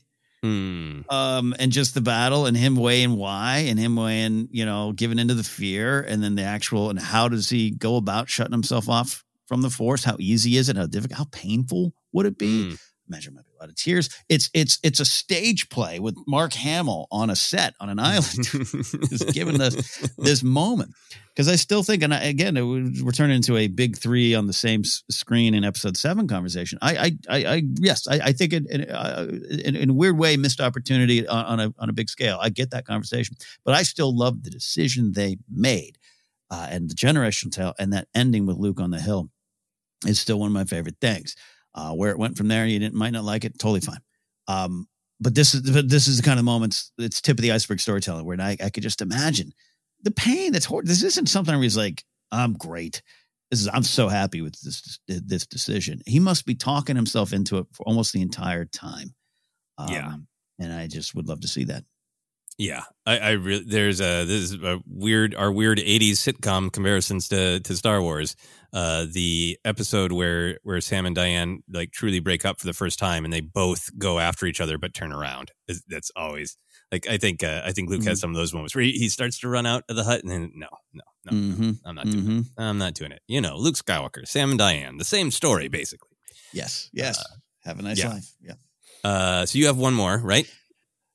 Hmm. Um, and just the battle and him weighing why and him weighing, you know, giving into the fear, and then the actual and how does he go about shutting himself off from the force? How easy is it? How difficult? How painful would it be? Hmm. Imagine might be a lot of tears. It's it's it's a stage play with Mark Hamill on a set on an island, just giving us this moment because I still think, and I, again, it we're turning into a big three on the same s- screen in episode seven conversation. I, I, I, I yes, I, I think it, in, uh, in, in a weird way, missed opportunity on, on a on a big scale. I get that conversation, but I still love the decision they made, uh, and the generational tale, and that ending with Luke on the hill is still one of my favorite things. Uh, where it went from there, you didn't might not like it, totally fine. Um, but this is but this is the kind of moments. It's tip of the iceberg storytelling where I, I could just imagine the pain that's horrible. This isn't something where he's like, I'm great. This is I'm so happy with this this decision. He must be talking himself into it for almost the entire time. Um, Yeah. and I just would love to see that. Yeah, I, I really there's a this is a weird our weird '80s sitcom comparisons to to Star Wars. Uh, the episode where where Sam and Diane like truly break up for the first time and they both go after each other but turn around. That's always like I think uh, I think Luke has some of those moments where he, he starts to run out of the hut and then no no no Mhm. I'm not doing Mhm. it. I'm not doing it. You know, Luke Skywalker, Sam and Diane, the same story basically. Yes, yes. Have a nice yeah. life. Yeah. Uh, so you have one more, right?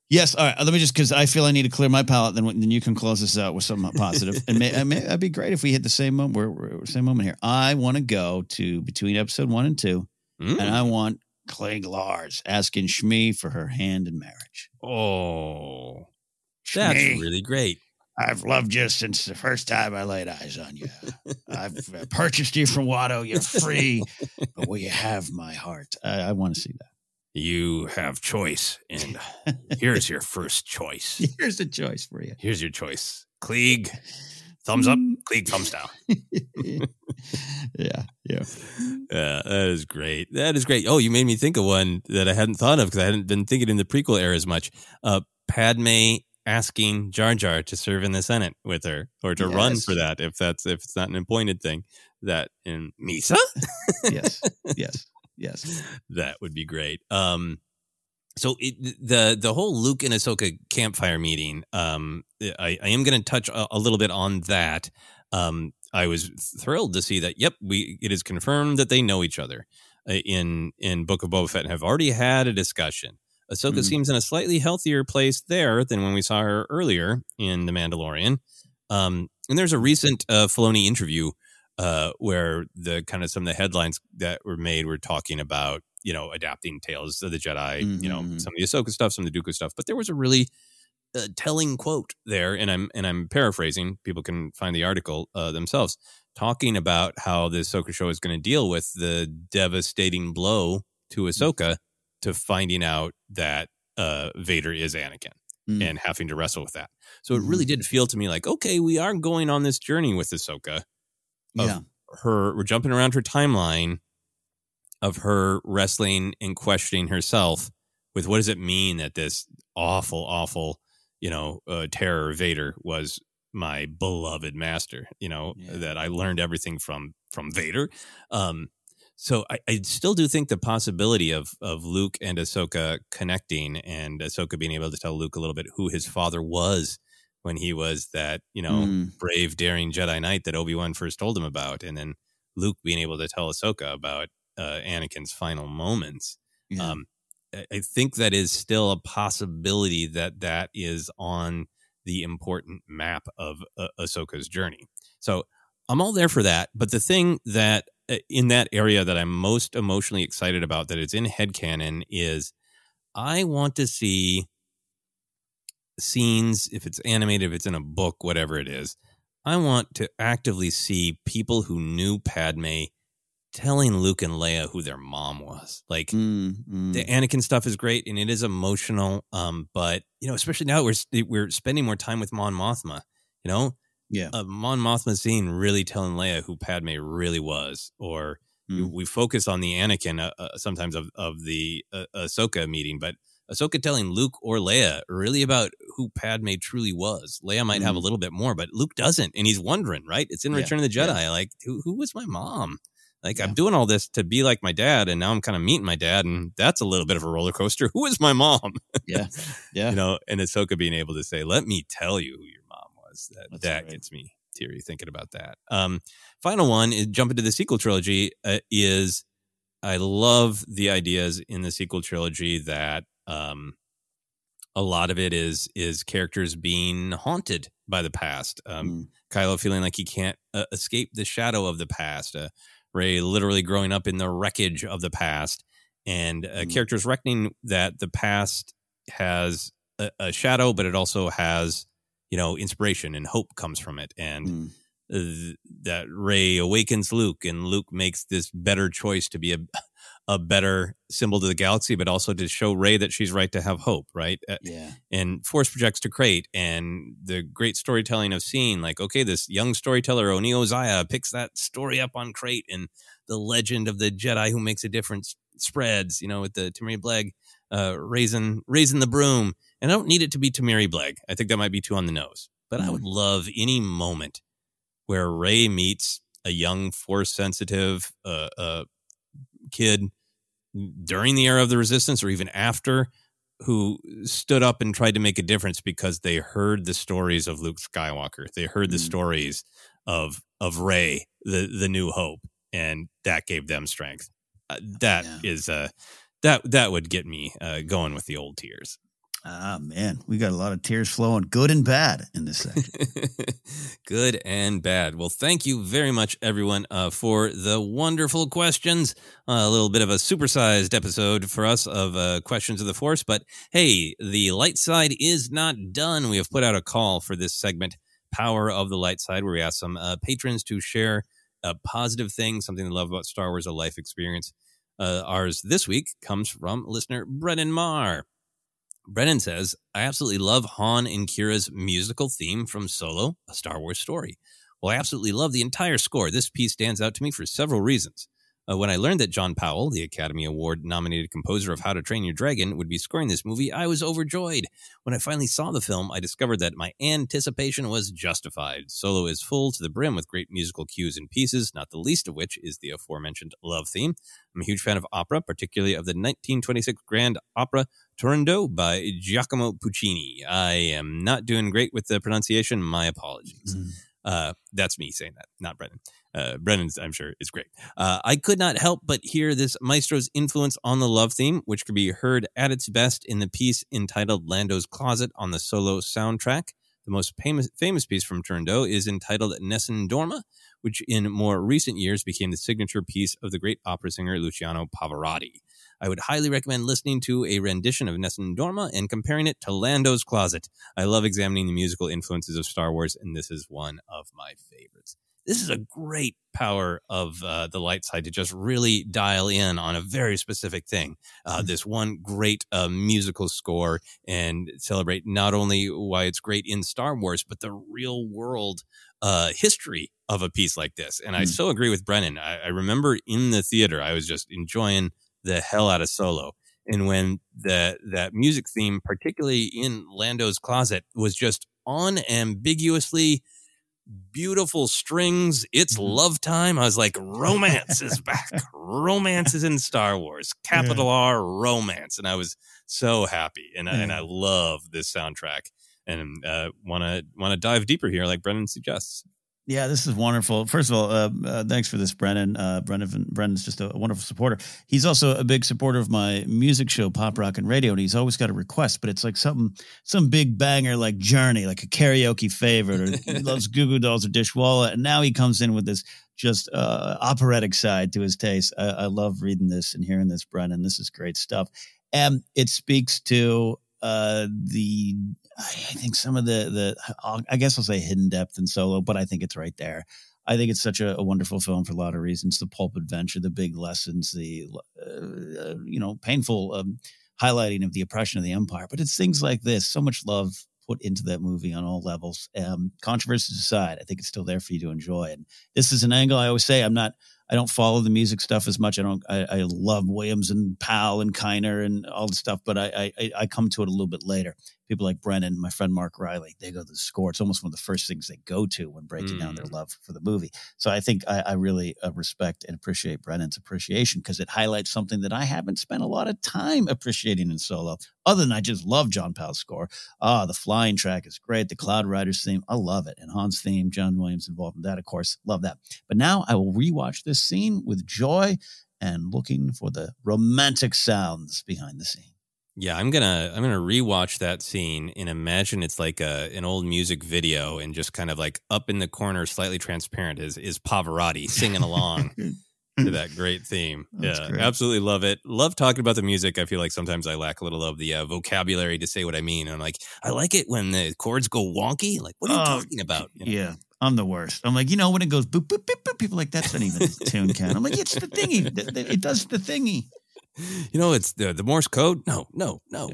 Yes. All right. Let me just because I feel I need to clear my palate. Then then you can close this out with something positive. and may, I may, that'd be great if we hit the same moment. We're, we're same moment here. I want to go to between episode one and two, Mm. and I want Cliegg Lars asking Shmi for her hand in marriage. Oh, that's Shmi, really great. I've loved you since the first time I laid eyes on you. I've uh, purchased you from Watto. You're free, but will you have my heart? I, I want to see that. You have choice, and here's your first choice. Here's a choice for you. Here's your choice. Cliegg, thumbs up. Cliegg, thumbs down. yeah, yeah. Yeah, that is great. That is great. Oh, you made me think of one that I hadn't thought of because I hadn't been thinking in the prequel era as much. Uh, Padme asking Jar Jar to serve in the Senate with her or to run for that if that's if it's not an appointed thing. That in Misa, yes, yes, yes. that would be great. Um, so it, the the whole Luke and Ahsoka campfire meeting. Um, I, I am going to touch a, a little bit on that. Um, I was thrilled to see that. Yep, we it is confirmed that they know each other uh, in in Book of Boba Fett and have already had a discussion. Ahsoka Mhm. seems in a slightly healthier place there than when we saw her earlier in The Mandalorian. Um, and there's a recent uh, Filoni interview uh, where the kind of some of the headlines that were made were talking about you know adapting Tales of the Jedi, you know Mhm. some of the Ahsoka stuff, some of the Dooku stuff, but there was a really uh, telling quote there, and I'm and I'm paraphrasing. People can find the article uh, themselves, talking about how the Ahsoka show is going to deal with the devastating blow to Ahsoka to finding out that uh, Vader is Anakin Mm. and having to wrestle with that. So it really did feel to me like, okay, we are going on this journey with Ahsoka. Of Yeah. her, we're jumping around her timeline of her wrestling and questioning herself with what does it mean that this awful, awful, you know, uh, terror Vader was my beloved master. You know that I learned everything from from Vader. Um, so I, I still do think the possibility of of Luke and Ahsoka connecting and Ahsoka being able to tell Luke a little bit who his father was when he was that you know Mm. brave, daring Jedi Knight that Obi Wan first told him about, and then Luke being able to tell Ahsoka about uh, Anakin's final moments. Yeah. Um, I- think that is still a possibility that that is on the important map of uh, Ahsoka's journey. So I'm all there for that. But the thing that uh, in that area that I'm most emotionally excited about that is in headcanon is I want to see scenes, if it's animated, if it's in a book, whatever it is. I want to actively see people who knew Padme telling Luke and Leia who their mom was. Like Mm, mm. the Anakin stuff is great and it is emotional. Um, but you know, especially now we're we're spending more time with Mon Mothma. You know, yeah, a Mon Mothma scene really telling Leia who Padme really was, or Mm. we focus on the Anakin uh, uh, sometimes of of the uh, Ahsoka meeting, but Ahsoka telling Luke or Leia really about who Padme truly was. Leia might have a Mhm. little bit more, but Luke doesn't, and he's wondering, right? It's in Yeah, Return of the Jedi. yeah. Like, who, who was my mom? Like, Yeah. I'm doing all this to be like my dad, and now I'm kind of meeting my dad, and that's a little bit of a roller coaster. Who is my mom? yeah, yeah. you know, and Ahsoka being able to say, "Let me tell you who your mom was." That That's that right. gets me teary thinking about that. Um, final one is jump into the sequel trilogy. Uh, is I love the ideas in the sequel trilogy that um, a lot of it is is characters being haunted by the past. Um, Mm. Kylo feeling like he can't uh, escape the shadow of the past. Uh, Rey literally growing up in the wreckage of the past, and uh, Mm. characters reckoning that the past has a, a shadow, but it also has you know inspiration and hope comes from it, and Mm. uh, that Rey awakens Luke, and Luke makes this better choice to be a a better symbol to the galaxy, but also to show Rey that she's right to have hope, right? Uh, Yeah. and force projects to Crait and the great storytelling of seeing like okay this young storyteller Oniho Xaya picks that story up on Crait and the legend of the jedi who makes a difference spreads you know with the Temiri Blagg uh raising raising the broom and i don't need it to be Temiri Blagg i think that might be too on the nose but i would love any moment where Rey meets a young force sensitive uh, uh kid during the era of the resistance or even after who stood up and tried to make a difference because they heard the stories of Luke Skywalker. They heard the Mm. stories of of Rey, the the new hope, and that gave them strength. Uh, that is uh that that would get me uh, going with the old tears. Ah, man, we got a lot of tears flowing, good and bad, in this section. Good and bad. Well, thank you very much, everyone, uh, for the wonderful questions. Uh, a little bit of a supersized episode for us of uh, Questions of the Force. But hey, the light side is not done. We have put out a call for this segment, Power of the Light Side, where we ask some uh, patrons to share a positive thing, something they love about Star Wars, a life experience. Uh, ours this week comes from listener Brennan Marr. Brennan says, I absolutely love Han and Qi'ra's musical theme from Solo, a Star Wars story. Well, I absolutely love the entire score. This piece stands out to me for several reasons. Uh, when I learned that John Powell, the Academy Award nominated composer of How to Train Your Dragon, would be scoring this movie, I was overjoyed. When I finally saw the film, I discovered that my anticipation was justified. Solo is full to the brim with great musical cues and pieces, not the least of which is the aforementioned love theme. I'm a huge fan of opera, particularly of the 1926 grand opera Turandot by Giacomo Puccini. I am not doing great with the pronunciation. My apologies. Mm. Uh, that's me saying that, not Brennan. Uh, Brennan's, I'm sure, is great. Uh, I could not help but hear this maestro's influence on the love theme, which could be heard at its best in the piece entitled Lando's Closet on the solo soundtrack. The most famous, famous piece from Turandot is entitled Nessun Dorma, which in more recent years became the signature piece of the great opera singer Luciano Pavarotti. I would highly recommend listening to a rendition of Nessun Dorma and comparing it to Lando's Closet. I love examining the musical influences of Star Wars, and this is one of my favorites. This is a great power of uh, the light side to just really dial in on a very specific thing. Uh, this one great uh, musical score and celebrate not only why it's great in Star Wars, but the real world uh, history of a piece like this. And I Mm. so agree with Brennan. I, I remember in the theater, I was just enjoying the hell out of Solo. And when the that music theme, particularly in Lando's closet, was just unambiguously beautiful strings. It's love time. I was like, romance is back. romance is in Star Wars. Capital R romance. And I was so happy. And I, and I love this soundtrack. And uh, want to want to dive deeper here, like Brendan suggests. Yeah, this is wonderful. First of all, uh, uh, thanks for this, Brennan. Uh, Brennan. Brennan's just a wonderful supporter. He's also a big supporter of my music show, Pop Rock and Radio, and he's always got a request, but it's like something, some big banger like Journey, like a karaoke favorite, or he loves Goo Goo Dolls or Dishwalla, and now he comes in with this just uh, operatic side to his taste. I, I love reading this and hearing this, Brennan. This is great stuff, and it speaks to uh the I think some of the the I guess I'll say hidden depth in Solo, but I think it's right there. I think it's such a, a wonderful film for a lot of reasons. The pulp adventure, the big lessons, the uh, you know painful um, highlighting of the oppression of the empire, but it's things like this. So much love put into that movie on all levels. Um, controversies aside, I think it's still there for you to enjoy. And this is an angle I always say I'm not. I don't follow the music stuff as much. I don't. I, I love Williams and Powell and Kiner and all the stuff, but I, I I come to it a little bit later. People like Brennan, my friend Mark Riley, they go to the score. It's almost one of the first things they go to when breaking down their love for the movie. So I think I, I really uh, respect and appreciate Brennan's appreciation because it highlights something that I haven't spent a lot of time appreciating in Solo. Other than I just love John Powell's score. Ah, the flying track is great. The Cloud Riders theme, I love it. And Hans' theme, John Williams involved in that, of course, love that. But now I will rewatch this scene with joy and looking for the romantic sounds behind the scene. Yeah, I'm gonna I'm gonna rewatch that scene and imagine it's like a an old music video and just kind of like up in the corner, slightly transparent, is is Pavarotti singing along to that great theme. That's yeah, great. absolutely love it. Love talking about the music. I feel like sometimes I lack a little of the uh, vocabulary to say what I mean. And I'm like, I like it when the chords go wonky. Like, what are you Oh, talking about? You know? Yeah, I'm the worst. I'm like, you know, when it goes boop, boop, boop, boop, people are like, that's not even a tune can. I'm like, it's the thingy. Th- th- It does the thingy. you know, it's the, the Morse code. No, no, no.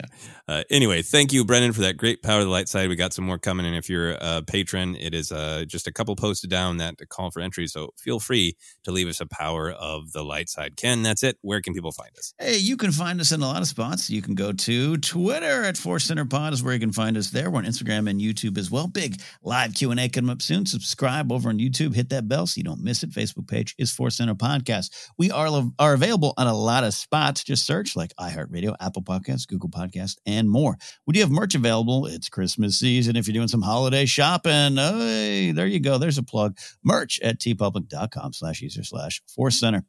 Uh, anyway, thank you, Brendan, for that great Power of the Light side. We got some more coming. And if you're a patron, it is uh, just a couple posted down that call for entry. So feel free to leave us a Power of the Light side. Ken, that's it. Where can people find us? Hey, you can find us in a lot of spots. You can go to Twitter at Force Center Pod is where you can find us there. We're on Instagram and YouTube as well. Big live Q and A coming up soon. Subscribe over on YouTube. Hit that bell so you don't miss it. Facebook page is Force Center Podcast. We are are available on a lot of spots. Just search like iHeartRadio, Apple Podcasts, Google Podcast, and more. We do have merch available. It's Christmas season. If you're doing some holiday shopping, hey, there you go. There's a plug. Merch at teepublic.com slash user slash Force Center.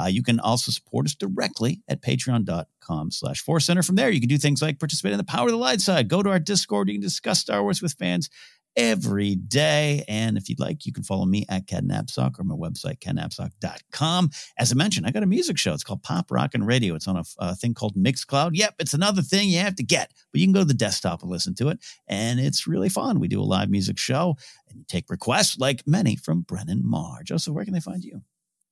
Uh, you can also support us directly at patreon.com slash force center. From there, you can do things like participate in the Power of the Light side, go to our Discord, you can discuss Star Wars with fans every day. And if you'd like, you can follow me at Ken Napzok or my website, kennapzok.com. As I mentioned, I got a music show. It's called Pop Rock and Radio. It's on a, a thing called Mixcloud. Yep, it's another thing you have to get, but you can go to the desktop and listen to it. And it's really fun. We do a live music show and take requests like many from Brennan Marr. Joseph, where can they find you?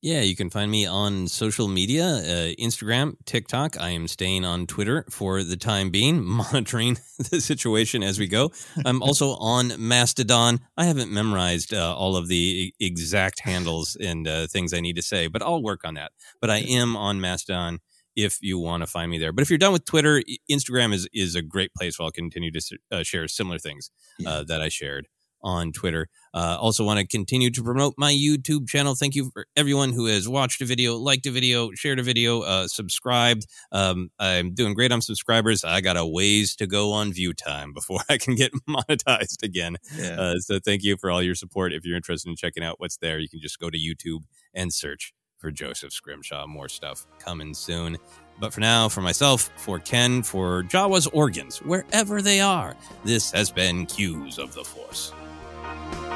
Yeah, you can find me on social media, uh, Instagram, TikTok. I am staying on Twitter for the time being, monitoring the situation as we go. I'm also on Mastodon. I haven't memorized uh, all of the exact handles and uh, things I need to say, but I'll work on that. But I am on Mastodon if you want to find me there. But if you're done with Twitter, Instagram is is a great place where I'll continue to uh, share similar things uh, that I shared on Twitter. Uh, also, want to continue to promote my YouTube channel. Thank you for everyone who has watched a video, liked a video, shared a video, uh, subscribed. Um, I'm doing great on subscribers. I got a ways to go on view time before I can get monetized again. Yeah. Uh, so, thank you for all your support. If you're interested in checking out what's there, you can just go to YouTube and search for Joseph Scrimshaw. More stuff coming soon. But for now, for myself, for Ken, for Jawa's organs, wherever they are, this has been Cues of the Force. Bye.